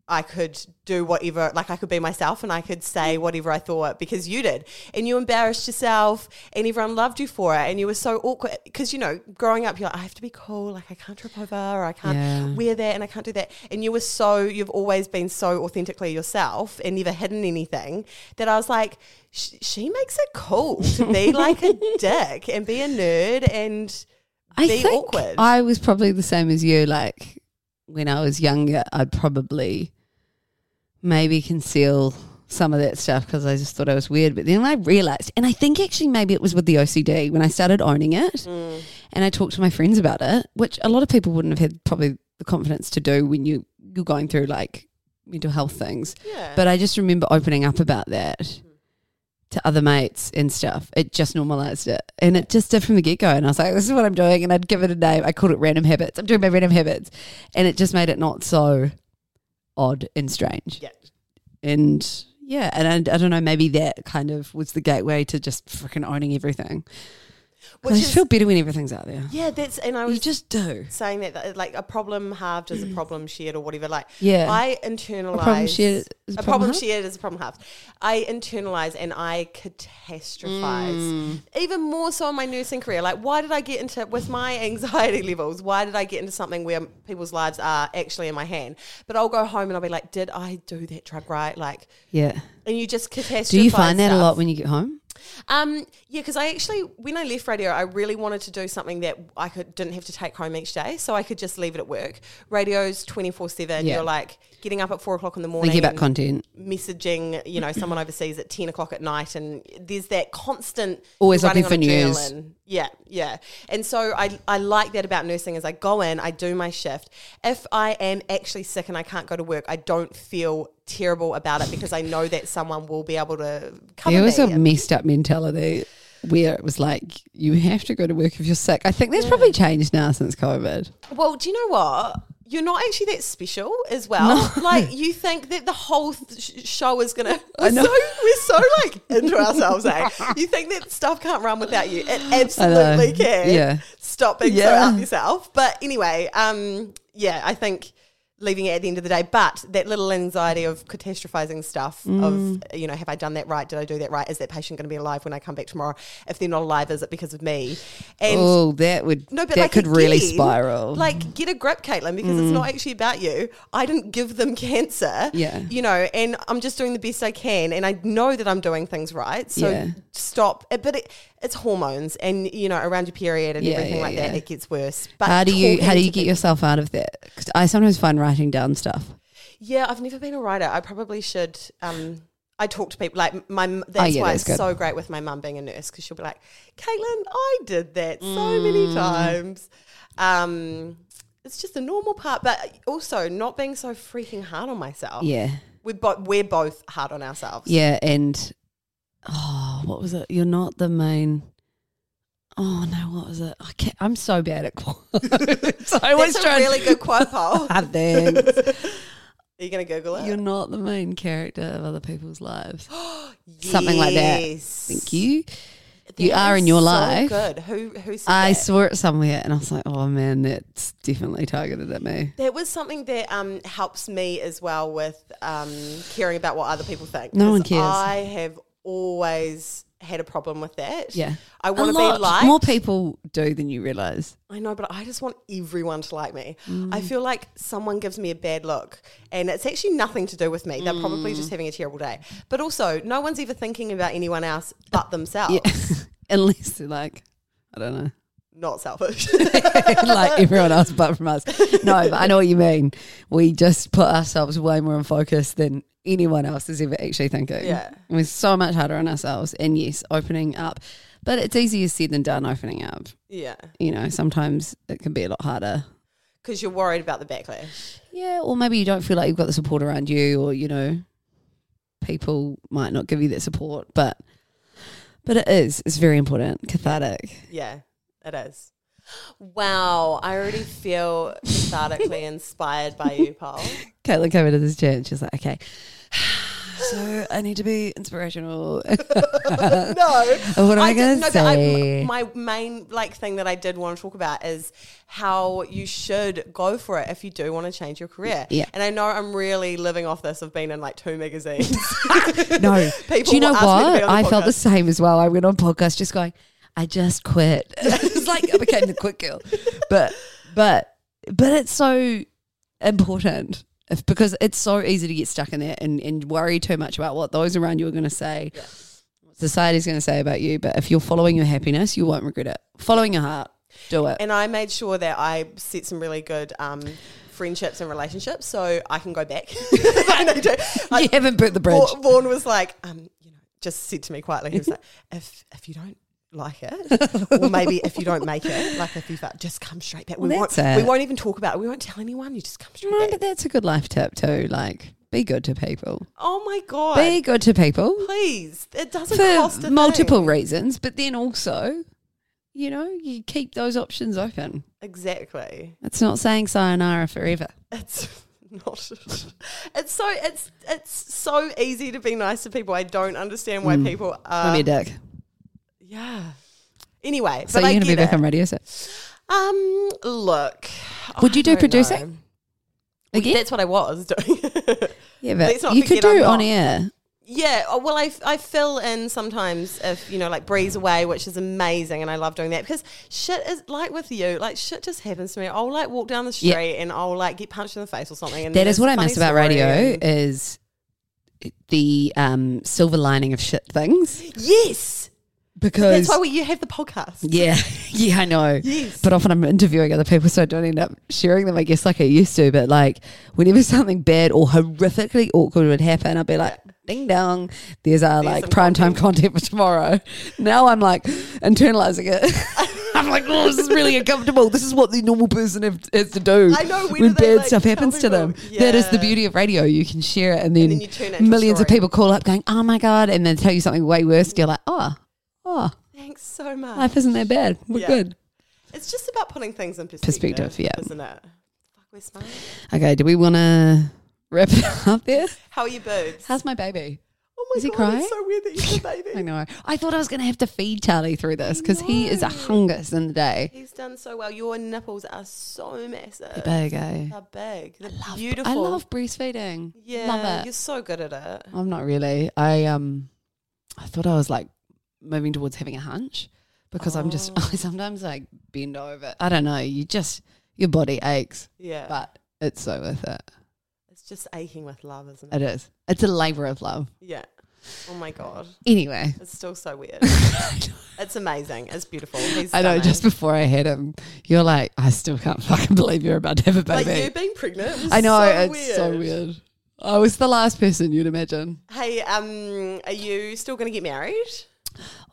I could do whatever, like I could be myself and I could say whatever I thought because you did. And you embarrassed yourself and everyone loved you for it. And you were so awkward because, you know, growing up, you're like, I have to be cool. Like I can't trip over or I can't Yeah. wear that and I can't do that. And you were so, you've always been so authentically yourself and never hidden anything that I was like, she makes it cool to be like a dick and be a nerd and I be think awkward. I was probably the same as you. Like when I was younger, I'd probably maybe conceal some of that stuff because I just thought I was weird. But then I realized, and I think actually maybe it was with the OCD when I started owning it, Mm. and I talked to my friends about it, which a lot of people wouldn't have had probably the confidence to do when you you're going through like mental health things. yeah. But I just remember opening up about that to other mates and stuff. It just normalized it. And it just did from the get go. And I was like, this is what I'm doing. And I'd give it a name. I called it random habits. I'm doing my random habits. And it just made it not so odd and strange. yeah. And yeah, and I, I don't know, maybe that kind of was the gateway to just freaking owning everything. Which I is, just feel better when everything's out there. yeah, that's, and I You was just do. saying that, that like a problem halved is a problem shared or whatever. Like Yeah. I internalize A problem shared is a problem halved? shared is a problem halved. I internalize and I catastrophize Mm. even more so in my nursing career. Like why did I get into with my anxiety levels? Why did I get into something where people's lives are actually in my hand? But I'll go home and I'll be like, did I do that drug right? Like, Yeah. and you just catastrophize. Do you find that a lot when you get home? Um, yeah, because I actually, when I left radio, I really wanted to do something that I could didn't have to take home each day, so I could just leave it at work. Radio's twenty four seven. You're like getting up at four o'clock in the morning, Thinking about content. messaging, you know, someone overseas at ten o'clock at night, and there's that constant Always looking for news. adrenaline. Yeah, yeah. And so I, I like that about nursing. As I go in, I do my shift. If I am actually sick and I can't go to work, I don't feel terrible about it because I know that someone will be able to cover There was me. a messed up mentality where it was like, you have to go to work if you're sick. I think that's probably changed now since COVID. Well, do you know what? You're not actually that special as well. Like you think that the whole th- show is gonna. We're know. so we're so like into ourselves. Eh? You think that stuff can't run without you? It absolutely can. Yeah. Stop being so out yourself. But anyway, um, yeah, I think leaving it at the end of the day. But that little anxiety of catastrophizing stuff Mm. of you know, have I done that right? Did I do that right? Is that patient going to be alive when I come back tomorrow? If they're not alive, is it because of me? And oh, that would no, but that like could really spiral. Mm. Like, get a grip, Caitlin, because it's not actually about you. I didn't give them cancer. Yeah. You know, and I'm just doing the best I can, and I know that I'm doing things right. So Yeah. stop. But it, it's hormones, and you know, around your period and Yeah, everything yeah, like yeah. that, it gets worse. But how do you how do you get people- yourself out of that? 'Cause I sometimes find writing down stuff. Yeah, I've never been a writer. I probably should. Um, I talk to people like my. That's Oh, yeah, why that's it's good. so great with my mum being a nurse because she'll be like, "Caitlin, I did that so many Mm. times." Um, it's just a normal part, but also not being so freaking hard on myself. Yeah, we're both we're both hard on ourselves. yeah, and oh, what was it? You're not the main. Oh no, what was it? I can't, I'm so bad at quotes. I always that's a try. really good quote. Are Ah, thanks. you going to Google it? You're not the main character of other people's lives. something like that. Thank you. You are in your so life. Good. Who who said I that? saw it somewhere and I was like, oh man, that's definitely targeted at me. That was something that um, helps me as well with um, caring about what other people think. No one cares. I have always had a problem with that. Yeah. I want to be liked. More people do than you realize. I know, but I just want everyone to like me. Mm. I feel like someone gives me a bad look, and it's actually nothing to do with me. They're probably Mm. just having a terrible day. But also, no one's ever thinking about anyone else but themselves. Yeah. Unless they're like, I don't know. Not selfish. like everyone else but from us. No, but I know what you mean. We just put ourselves way more in focus than anyone else is ever actually thinking. Yeah. We're so much harder on ourselves. And yes, opening up. But it's easier said than done opening up. yeah, You know, sometimes it can be a lot harder. because you're worried about the backlash. Yeah, or maybe you don't feel like you've got the support around you, or you know, people might not give you that support. But but it is. It's very important. Cathartic. Yeah, it is. Wow, I already feel cathartically inspired by you, Paul. Caitlin came into this chair and she's like, okay. So I need to be inspirational. no, what am I, did- gonna no, say? I, my main like thing that I did want to talk about is how you should go for it if you do want to change your career. Yeah. and I know I'm really living off this. I've been in like two magazines. no, People do you know will ask me to be what? on the I felt the same as well. I went on podcast just going, I just quit. Like I became the quick girl, but but but it's so important if, because it's so easy to get stuck in that and, and worry too much about what those around you are going to say, what society's going to say about you. But if you're following your happiness, you won't regret it. Following your heart, do it. and I made sure that I set some really good. Um, Friendships and relationships, so I can go back. I. You haven't burnt the bridge. Vaughan was like, um, you know, just said to me quietly, he was like, if if you don't like it, or maybe if you don't make it, like if you fa- just come straight back. We Well, won't that's we won't even talk about it. We won't tell anyone. You just come straight No, back. but that's a good life tip too. Like, be good to people. oh my god! Be good to people. Please, it doesn't cost for a multiple thing. reasons, but then also, you know, you keep those options open. Exactly. It's not saying sayonara forever. It's not. It's so it's it's so easy to be nice to people. I don't understand why hmm. people Don't are. be a dick. Yeah. Anyway, So you're I to be back it. on radio set Um, look. Would you do producing? know. Again? That's what I was doing. yeah, but you could do on air. yeah. oh, Well, I, I fill in sometimes if, you know, like Breeze Away, which is amazing. And I love doing that because shit is like with you, like shit just happens to me. I'll like walk down the street Yeah. and I'll like get punched in the face or something. And That is what I miss about radio is the um, silver lining of shit things. yes. Because That's why we, you have the podcast. yeah, yeah, I know. Yes. But often I'm interviewing other people, so I don't end up sharing them, I guess, like I used to. But like, whenever something bad or horrifically awkward would happen, I'd be like, ding dong, there's our like prime time content for tomorrow. Now I'm like internalizing it. I'm like, oh, this is really uncomfortable. This is what the normal person have, has to do I know, when when do they, bad like, stuff happens to them. people? That is the beauty of radio. You can share it, and then, then you turn it into a millions of people call up going, oh my God, and then tell you something way worse. You're like, oh, oh, Thanks so much. life isn't that bad. We're Yeah. good. It's just about putting things in perspective. Perspective, yeah. Isn't it? Fuck, we're smart. Okay, do we want to wrap it up there? How are your boobs? How's my baby? oh my is he god, crying? it's so weird that a baby. I know. I thought I was going to have to feed Charlie through this because he is a hungus in the day. He's done so well. Your nipples are so massive. Big, eh? They're big. They're Love- beautiful. I love breastfeeding. Yeah, Love you're so good at it. I'm not really. I um, I thought I was like moving towards having a hunch because I'm just I sometimes like bend over. I don't know. You just your body aches, Yeah, but it's so worth it. it's just aching with love, isn't it? It is. It's a labor of love. Yeah. Oh my god, Anyway, it's still so weird. it's amazing. It's beautiful. I know. Just before I had him, you're like, I still can't fucking believe you're about to have a baby. like you being pregnant. I know so it's weird. so weird. I was the last person you'd imagine. Hey, um, are you still going to get married?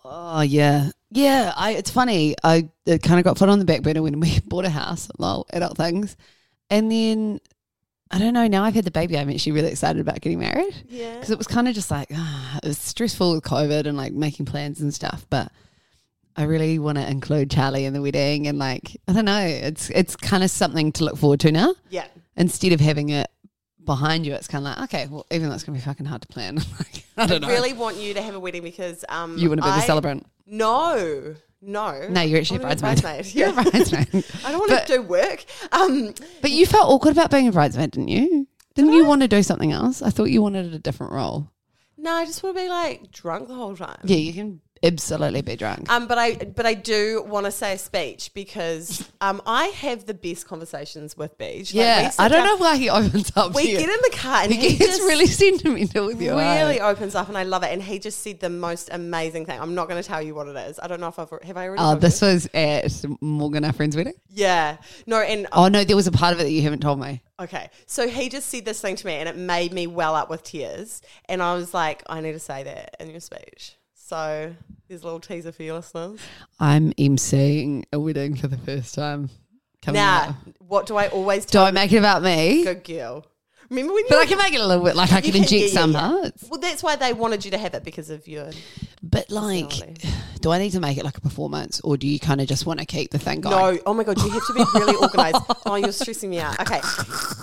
Oh yeah, yeah. I it's funny. I it kind of got put on the back burner when we bought a house. Lol, adult things, and then I don't know. Now I've had the baby. I'm actually really excited about getting married Yeah. because it was kind of just like ah, it was stressful with COVID and like making plans and stuff. But I really want to include Charlie in the wedding and like I don't know. It's it's kind of something to look forward to now Yeah. instead of having it behind you. It's kind of like okay, well, even though it's gonna be fucking hard to plan. like, I don't know. I really want you to have a wedding because um, you want to be the I- celebrant? No, no. No, you're actually a be bridesmaid. You're a bridesmaid. I don't want But- to do work. Um, But you felt awkward about being a bridesmaid, didn't you? Didn't you want to do something else? I thought you wanted a different role. no, I just want to be like drunk the whole time. Yeah, you can absolutely be drunk. Um, but I but I do want to say a speech because um, I have the best conversations with Beach. Like, yeah, I don't down- know why he opens up We to you. get in the car and he he, gets just really sentimental with you. really opens up, and I love it. And he just said the most amazing thing. I'm not going to tell you what it is. I don't know if I've have I already. Oh, this you? was at Morgan, our friend's wedding. yeah. No, and Oh no, there was a part of it that you haven't told me. Okay, so he just said this thing to me, and it made me well up with tears. And I was like, I need to say that in your speech. So there's a little teaser for your listeners. I'm emceeing a wedding for the first time. Coming Now, up. what do I always tell? Don't make it about me. Good girl. Remember when you? But I can make it a little bit like I you can inject yeah, yeah, some yeah. parts. Well, that's why they wanted you to have it because of your. But like, Personality. do I need to make it like a performance, or do you kind of just want to keep the thing going? No, oh my god, you have to be really organized. oh, you're stressing me out. Okay,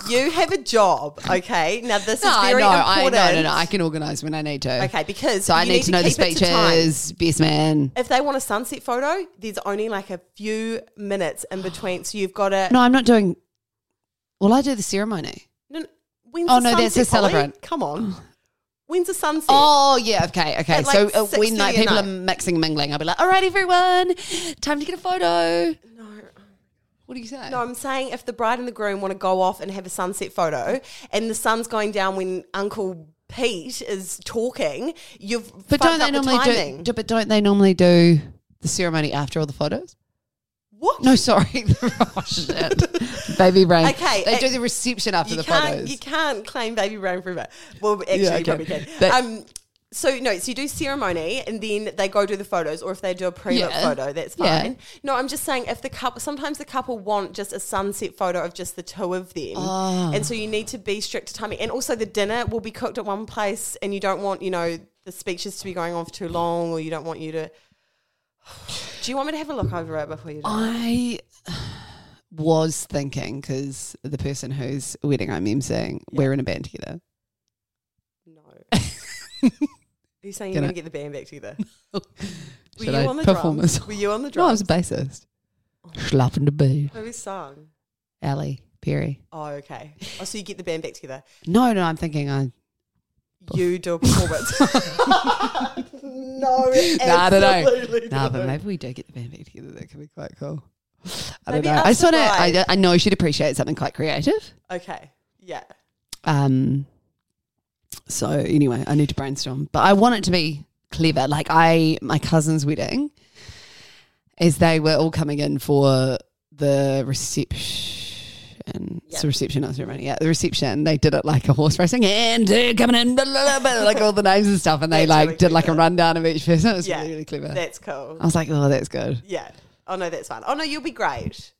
you have a job. Okay, now this No, is I very know. I, important. no, no, no. I can organise when I need to. Okay, because So I you need, to know the speeches, best man. If they want a sunset photo, there's only like a few minutes in between, so you've got to. No, I'm not doing. Well, I do the ceremony. When's Oh, no, that's a celebrant. Come on. When's the sunset? Oh yeah, okay, okay. At, so like, uh, when 6:30 like at people are night. mixing, and mingling, I'll be like, "All right, everyone, time to get a photo." No. What do you say? No, I'm saying if the bride and the groom want to go off and have a sunset photo and the sun's going down when Uncle Pete is talking, you've but fucked don't they the normally timing. do, do? But don't they normally do the ceremony after all the photos? What? No, sorry. oh, shit. Baby brain. Okay, They do the reception after the photos. you can't claim baby brain forever. Well, actually, Yeah, you probably okay. can. Um, so no, so you do ceremony and then they go do the photos, or if they do a pre-lit Yeah. photo, that's Yeah. fine. No, I'm just saying if the couple sometimes the couple want just a sunset photo of just the two of them, Oh. and so you need to be strict to timing. And also the dinner will be cooked at one place, and you don't want you know the speeches to be going on for too long, or you don't want you to. Do you want me to have a look over it before you do? I was thinking because the person whose wedding I'm emceeing, we're in a band together. No. Are you saying you're Gonna- get the band back together? Were Should you I on the drums? Were you on the drums? No, I was a bassist. Oh. Slapping the beat. Who sung? Ali Perry. Oh, okay. Oh, so you get the band back together. No, no, I'm thinking I. You do a performance. no, Nah, I don't know. absolutely Nah, but maybe we do get the band together. That could be quite cool. I Maybe don't know. I want to. I, I know she'd appreciate something quite creative. Okay, yeah. Um. So anyway, I need to brainstorm, but I want it to be clever. Like I, my cousin's wedding, as they were all coming in for the reception. It's the reception, not ceremony. Yeah, the reception. They did it like a horse racing, and uh, coming in, blah, blah, blah, like all the names and stuff, and they That's like really did like a rundown of each person. It was Yeah, really, really clever. That's cool. I was like, oh, that's good. Yeah. Oh no, that's fine. Oh no, you'll be great.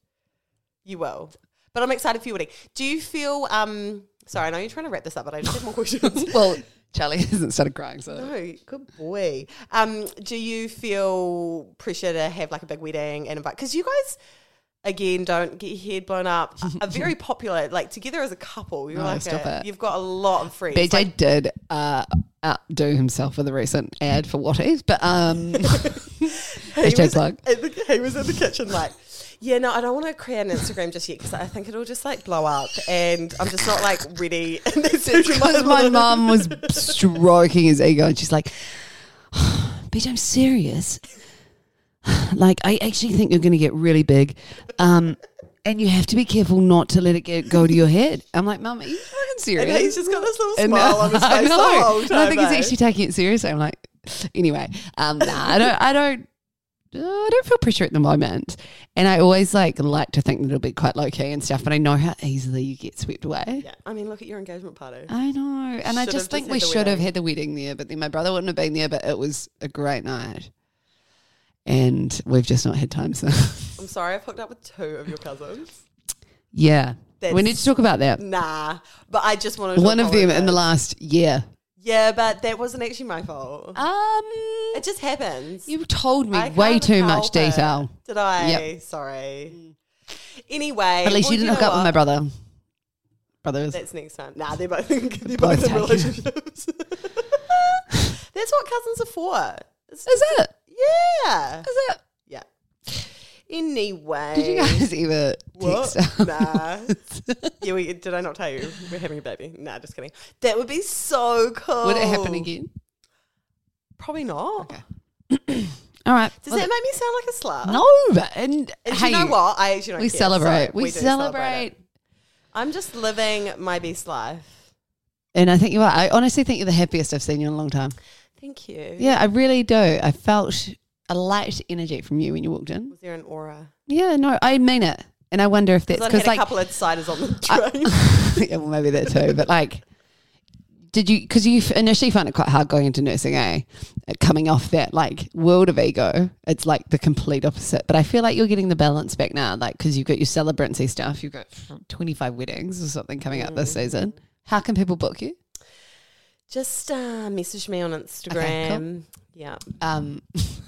You will. But I'm excited for your wedding. Do you feel um sorry, I know you're trying to wrap this up, but I just have more questions. Well, Charlie hasn't started crying, so no, good boy. Um, do you feel pressure to have like a big wedding and invite because you guys again don't get your head blown up are very popular like together as a couple you're No, like stop a- it. you've got a lot of friends BJ Like, did uh, outdo himself with a recent ad for Wattie's, but um, he was, plug. in the, he was in the kitchen like yeah no I don't want to create an Instagram just yet because I think it'll just like blow up and I'm just not like ready Because my mum was stroking his ego, and she's like, "Bitch, I'm serious. Like, I actually think you're going to get really big, um, and you have to be careful not to let it get go to your head." I'm like, "Mum, are you fucking serious?" and he's just got this little And, smile on his I face the whole And I think he's actually taking it seriously. I'm like, anyway, um, nah, I don't, I don't, uh, I don't feel pressure at the moment, and I always like like to think that it'll be quite low key and stuff. But I know how easily you get swept away. yeah I mean look at your engagement party I know, and I just think just we should have had the wedding there. But then my brother wouldn't have been there. But it was a great night, and we've just not had time. So I'm sorry I've hooked up with two of your cousins yeah, we need to talk about that. nah but I just wanted to One of them in the last year. yeah but that wasn't actually my fault Um, it just happens you told me I way too much it. detail. Did I? Yep. Sorry. Anyway, At least well, you didn't hook up with my brother. Brothers. That's next time. Nah, they're both they're Both both in relationships. That's what cousins are for. It's Is it? Yeah. Is it? Yeah. Anyway, Did you guys ever What? text? Nah. yeah, we, did I not tell you we're having a baby? Nah, just kidding. That would be so cool. Would it happen again? Probably not. Okay. All right. Does Well, that make me sound like a slut? No, but and, And hey, you know what? I actually don't We care, celebrate. so we, do celebrate. it. I'm just living my best life. And I think you are. I honestly think you're the happiest I've seen you in a long time. Thank you. Yeah, I really do. I felt a light energy from you when you walked in. Was there an aura? Yeah, no, I mean it. And I wonder if that's Because I like a couple of ciders on the I- train. yeah, well, maybe that too. But like, did you? Because you initially found it quite hard going into nursing, eh? Coming off that like world of ego, it's like the complete opposite. But I feel like you're getting the balance back now, like because you've got your celebrancy stuff. You've got 25 weddings or something coming up Mm. this season. How can people book you? Just uh, message me on Instagram. Yeah. Um,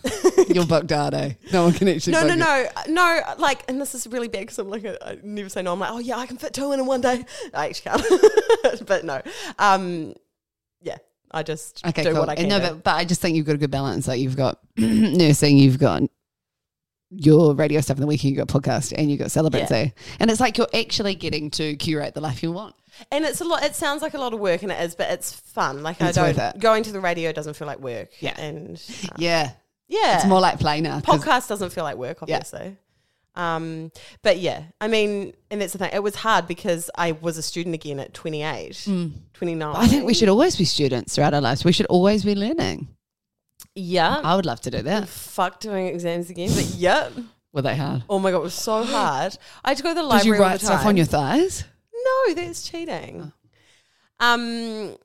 you're booked out, eh? No one can actually. No, no, you. no, no. Like, and this is really bad because I'm like, a, I never say no. I'm like, oh yeah, I can fit two in in one day. I actually can't, but no. Um, yeah, I just Okay, do cool. what I can. And no, but, but I just think you've got a good balance. Like you've got nursing, you've got your radio stuff in the weekend, you've got podcast, and you've got celebrancy. And it's like you're actually getting to curate the life you want. And it's a lot. It sounds like a lot of work, and it is, but it's fun. Like It's I worth don't it. going to the radio doesn't feel like work. Yeah. and uh, Yeah. yeah, It's more like play now. 'cause- podcast doesn't feel like work, Yeah. obviously. Um, but yeah, I mean, and that's the thing. It was hard because I was a student again at 28, 29. I think we should always be students throughout our lives. We should always be learning. Yeah. I would love to do that. Fuck doing exams again, but yeah. Were they hard? Oh my god, it was so hard. I had to go to the Did library you all write the time. stuff on your thighs? No, that's cheating. Um,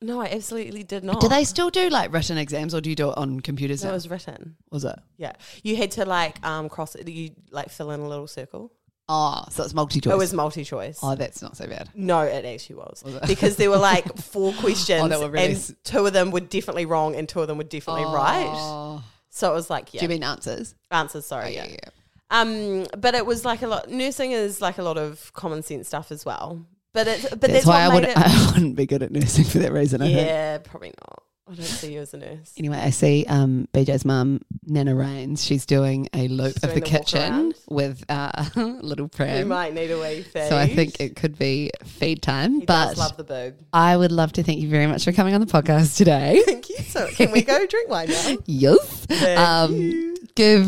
no, I absolutely did not. Do they still do like written exams or do you do it on computers No, now? it was written. was it? Yeah, you had to like um cross it. You like fill in a little circle. Oh, so it's multi choice. It was multi choice. oh, that's not so bad. No, it actually was, Was it? because there were like four questions, Oh, really and s- two of them were definitely wrong, and two of them were definitely right. Oh. So it was like, yeah, Do you mean answers? answers. Oh, Sorry, yeah, yeah. yeah. Um, but it was like a lot. Nursing is like a lot of common sense stuff as well. But it, but That's, that's, why I would made it. I wouldn't be good at nursing for that reason. I think. yeah, probably not. I don't see you as a nurse. Anyway, I see um, BJ's mum, Nana Rains. She's doing a loop She's of the the kitchen with uh, little Pram. You might need a wee feed. So I think it could be feed time. he but love the boob. I would love to thank you very much for coming on the podcast today. Thank you. So can we go drink wine now? yes. Thank Um, you. Give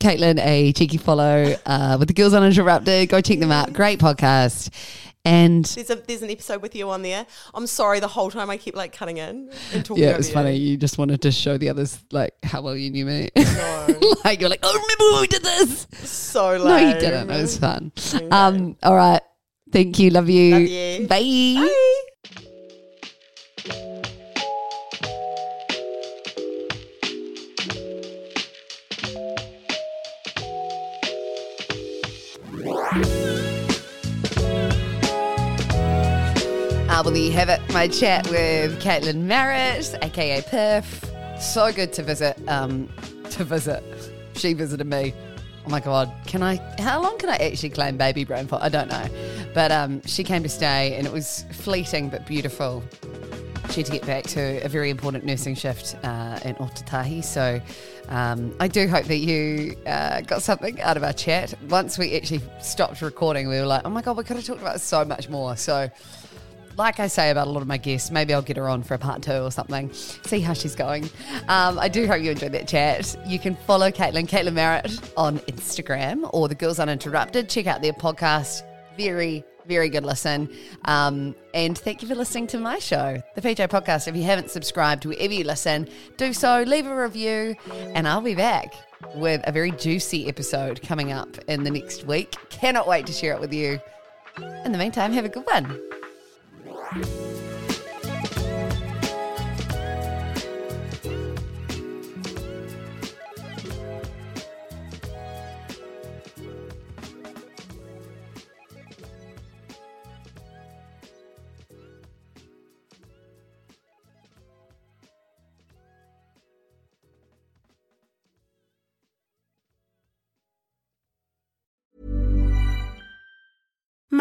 Caitlin a cheeky follow uh, with the Girls on Uninterrupted. Go check them out. Great podcast. And There's a there's an episode with you on there. I'm sorry, the whole time I keep like cutting in and talking. yeah, it was you. funny. You just wanted to show the others like how well you knew me. No, like you're like, oh, remember when we did this? so No, lame. you didn't. It was fun. Um, all right. Thank you. Love you. Love you. Bye. Bye. Well, there have it. My chat with Caitlin Marett, aka Piff. So good to visit. Um, to visit. She visited me. Oh my god, can I? How long can I actually claim baby brain for? I don't know, but um, she came to stay, and it was fleeting but beautiful. She had to get back to a very important nursing shift uh, in Ōtautahi. So um, I do hope that you uh, got something out of our chat. Once we actually stopped recording, we were like, oh my God, we could have talked about so much more. So, like I say about a lot of my guests, maybe I'll get her on for a part two or something, see how she's going. Um, I do hope you enjoyed that chat. You can follow Caitlin, Caitlin Marett on Instagram or The Girls Uninterrupted. Check out their podcast. Very, very good listen. Um, and thank you for listening to my show, the PJ Podcast. If you haven't subscribed wherever you listen, do so, leave a review, and I'll be back with a very juicy episode coming up in the next week. Cannot wait to share it with you. In the meantime, have a good one. Bye.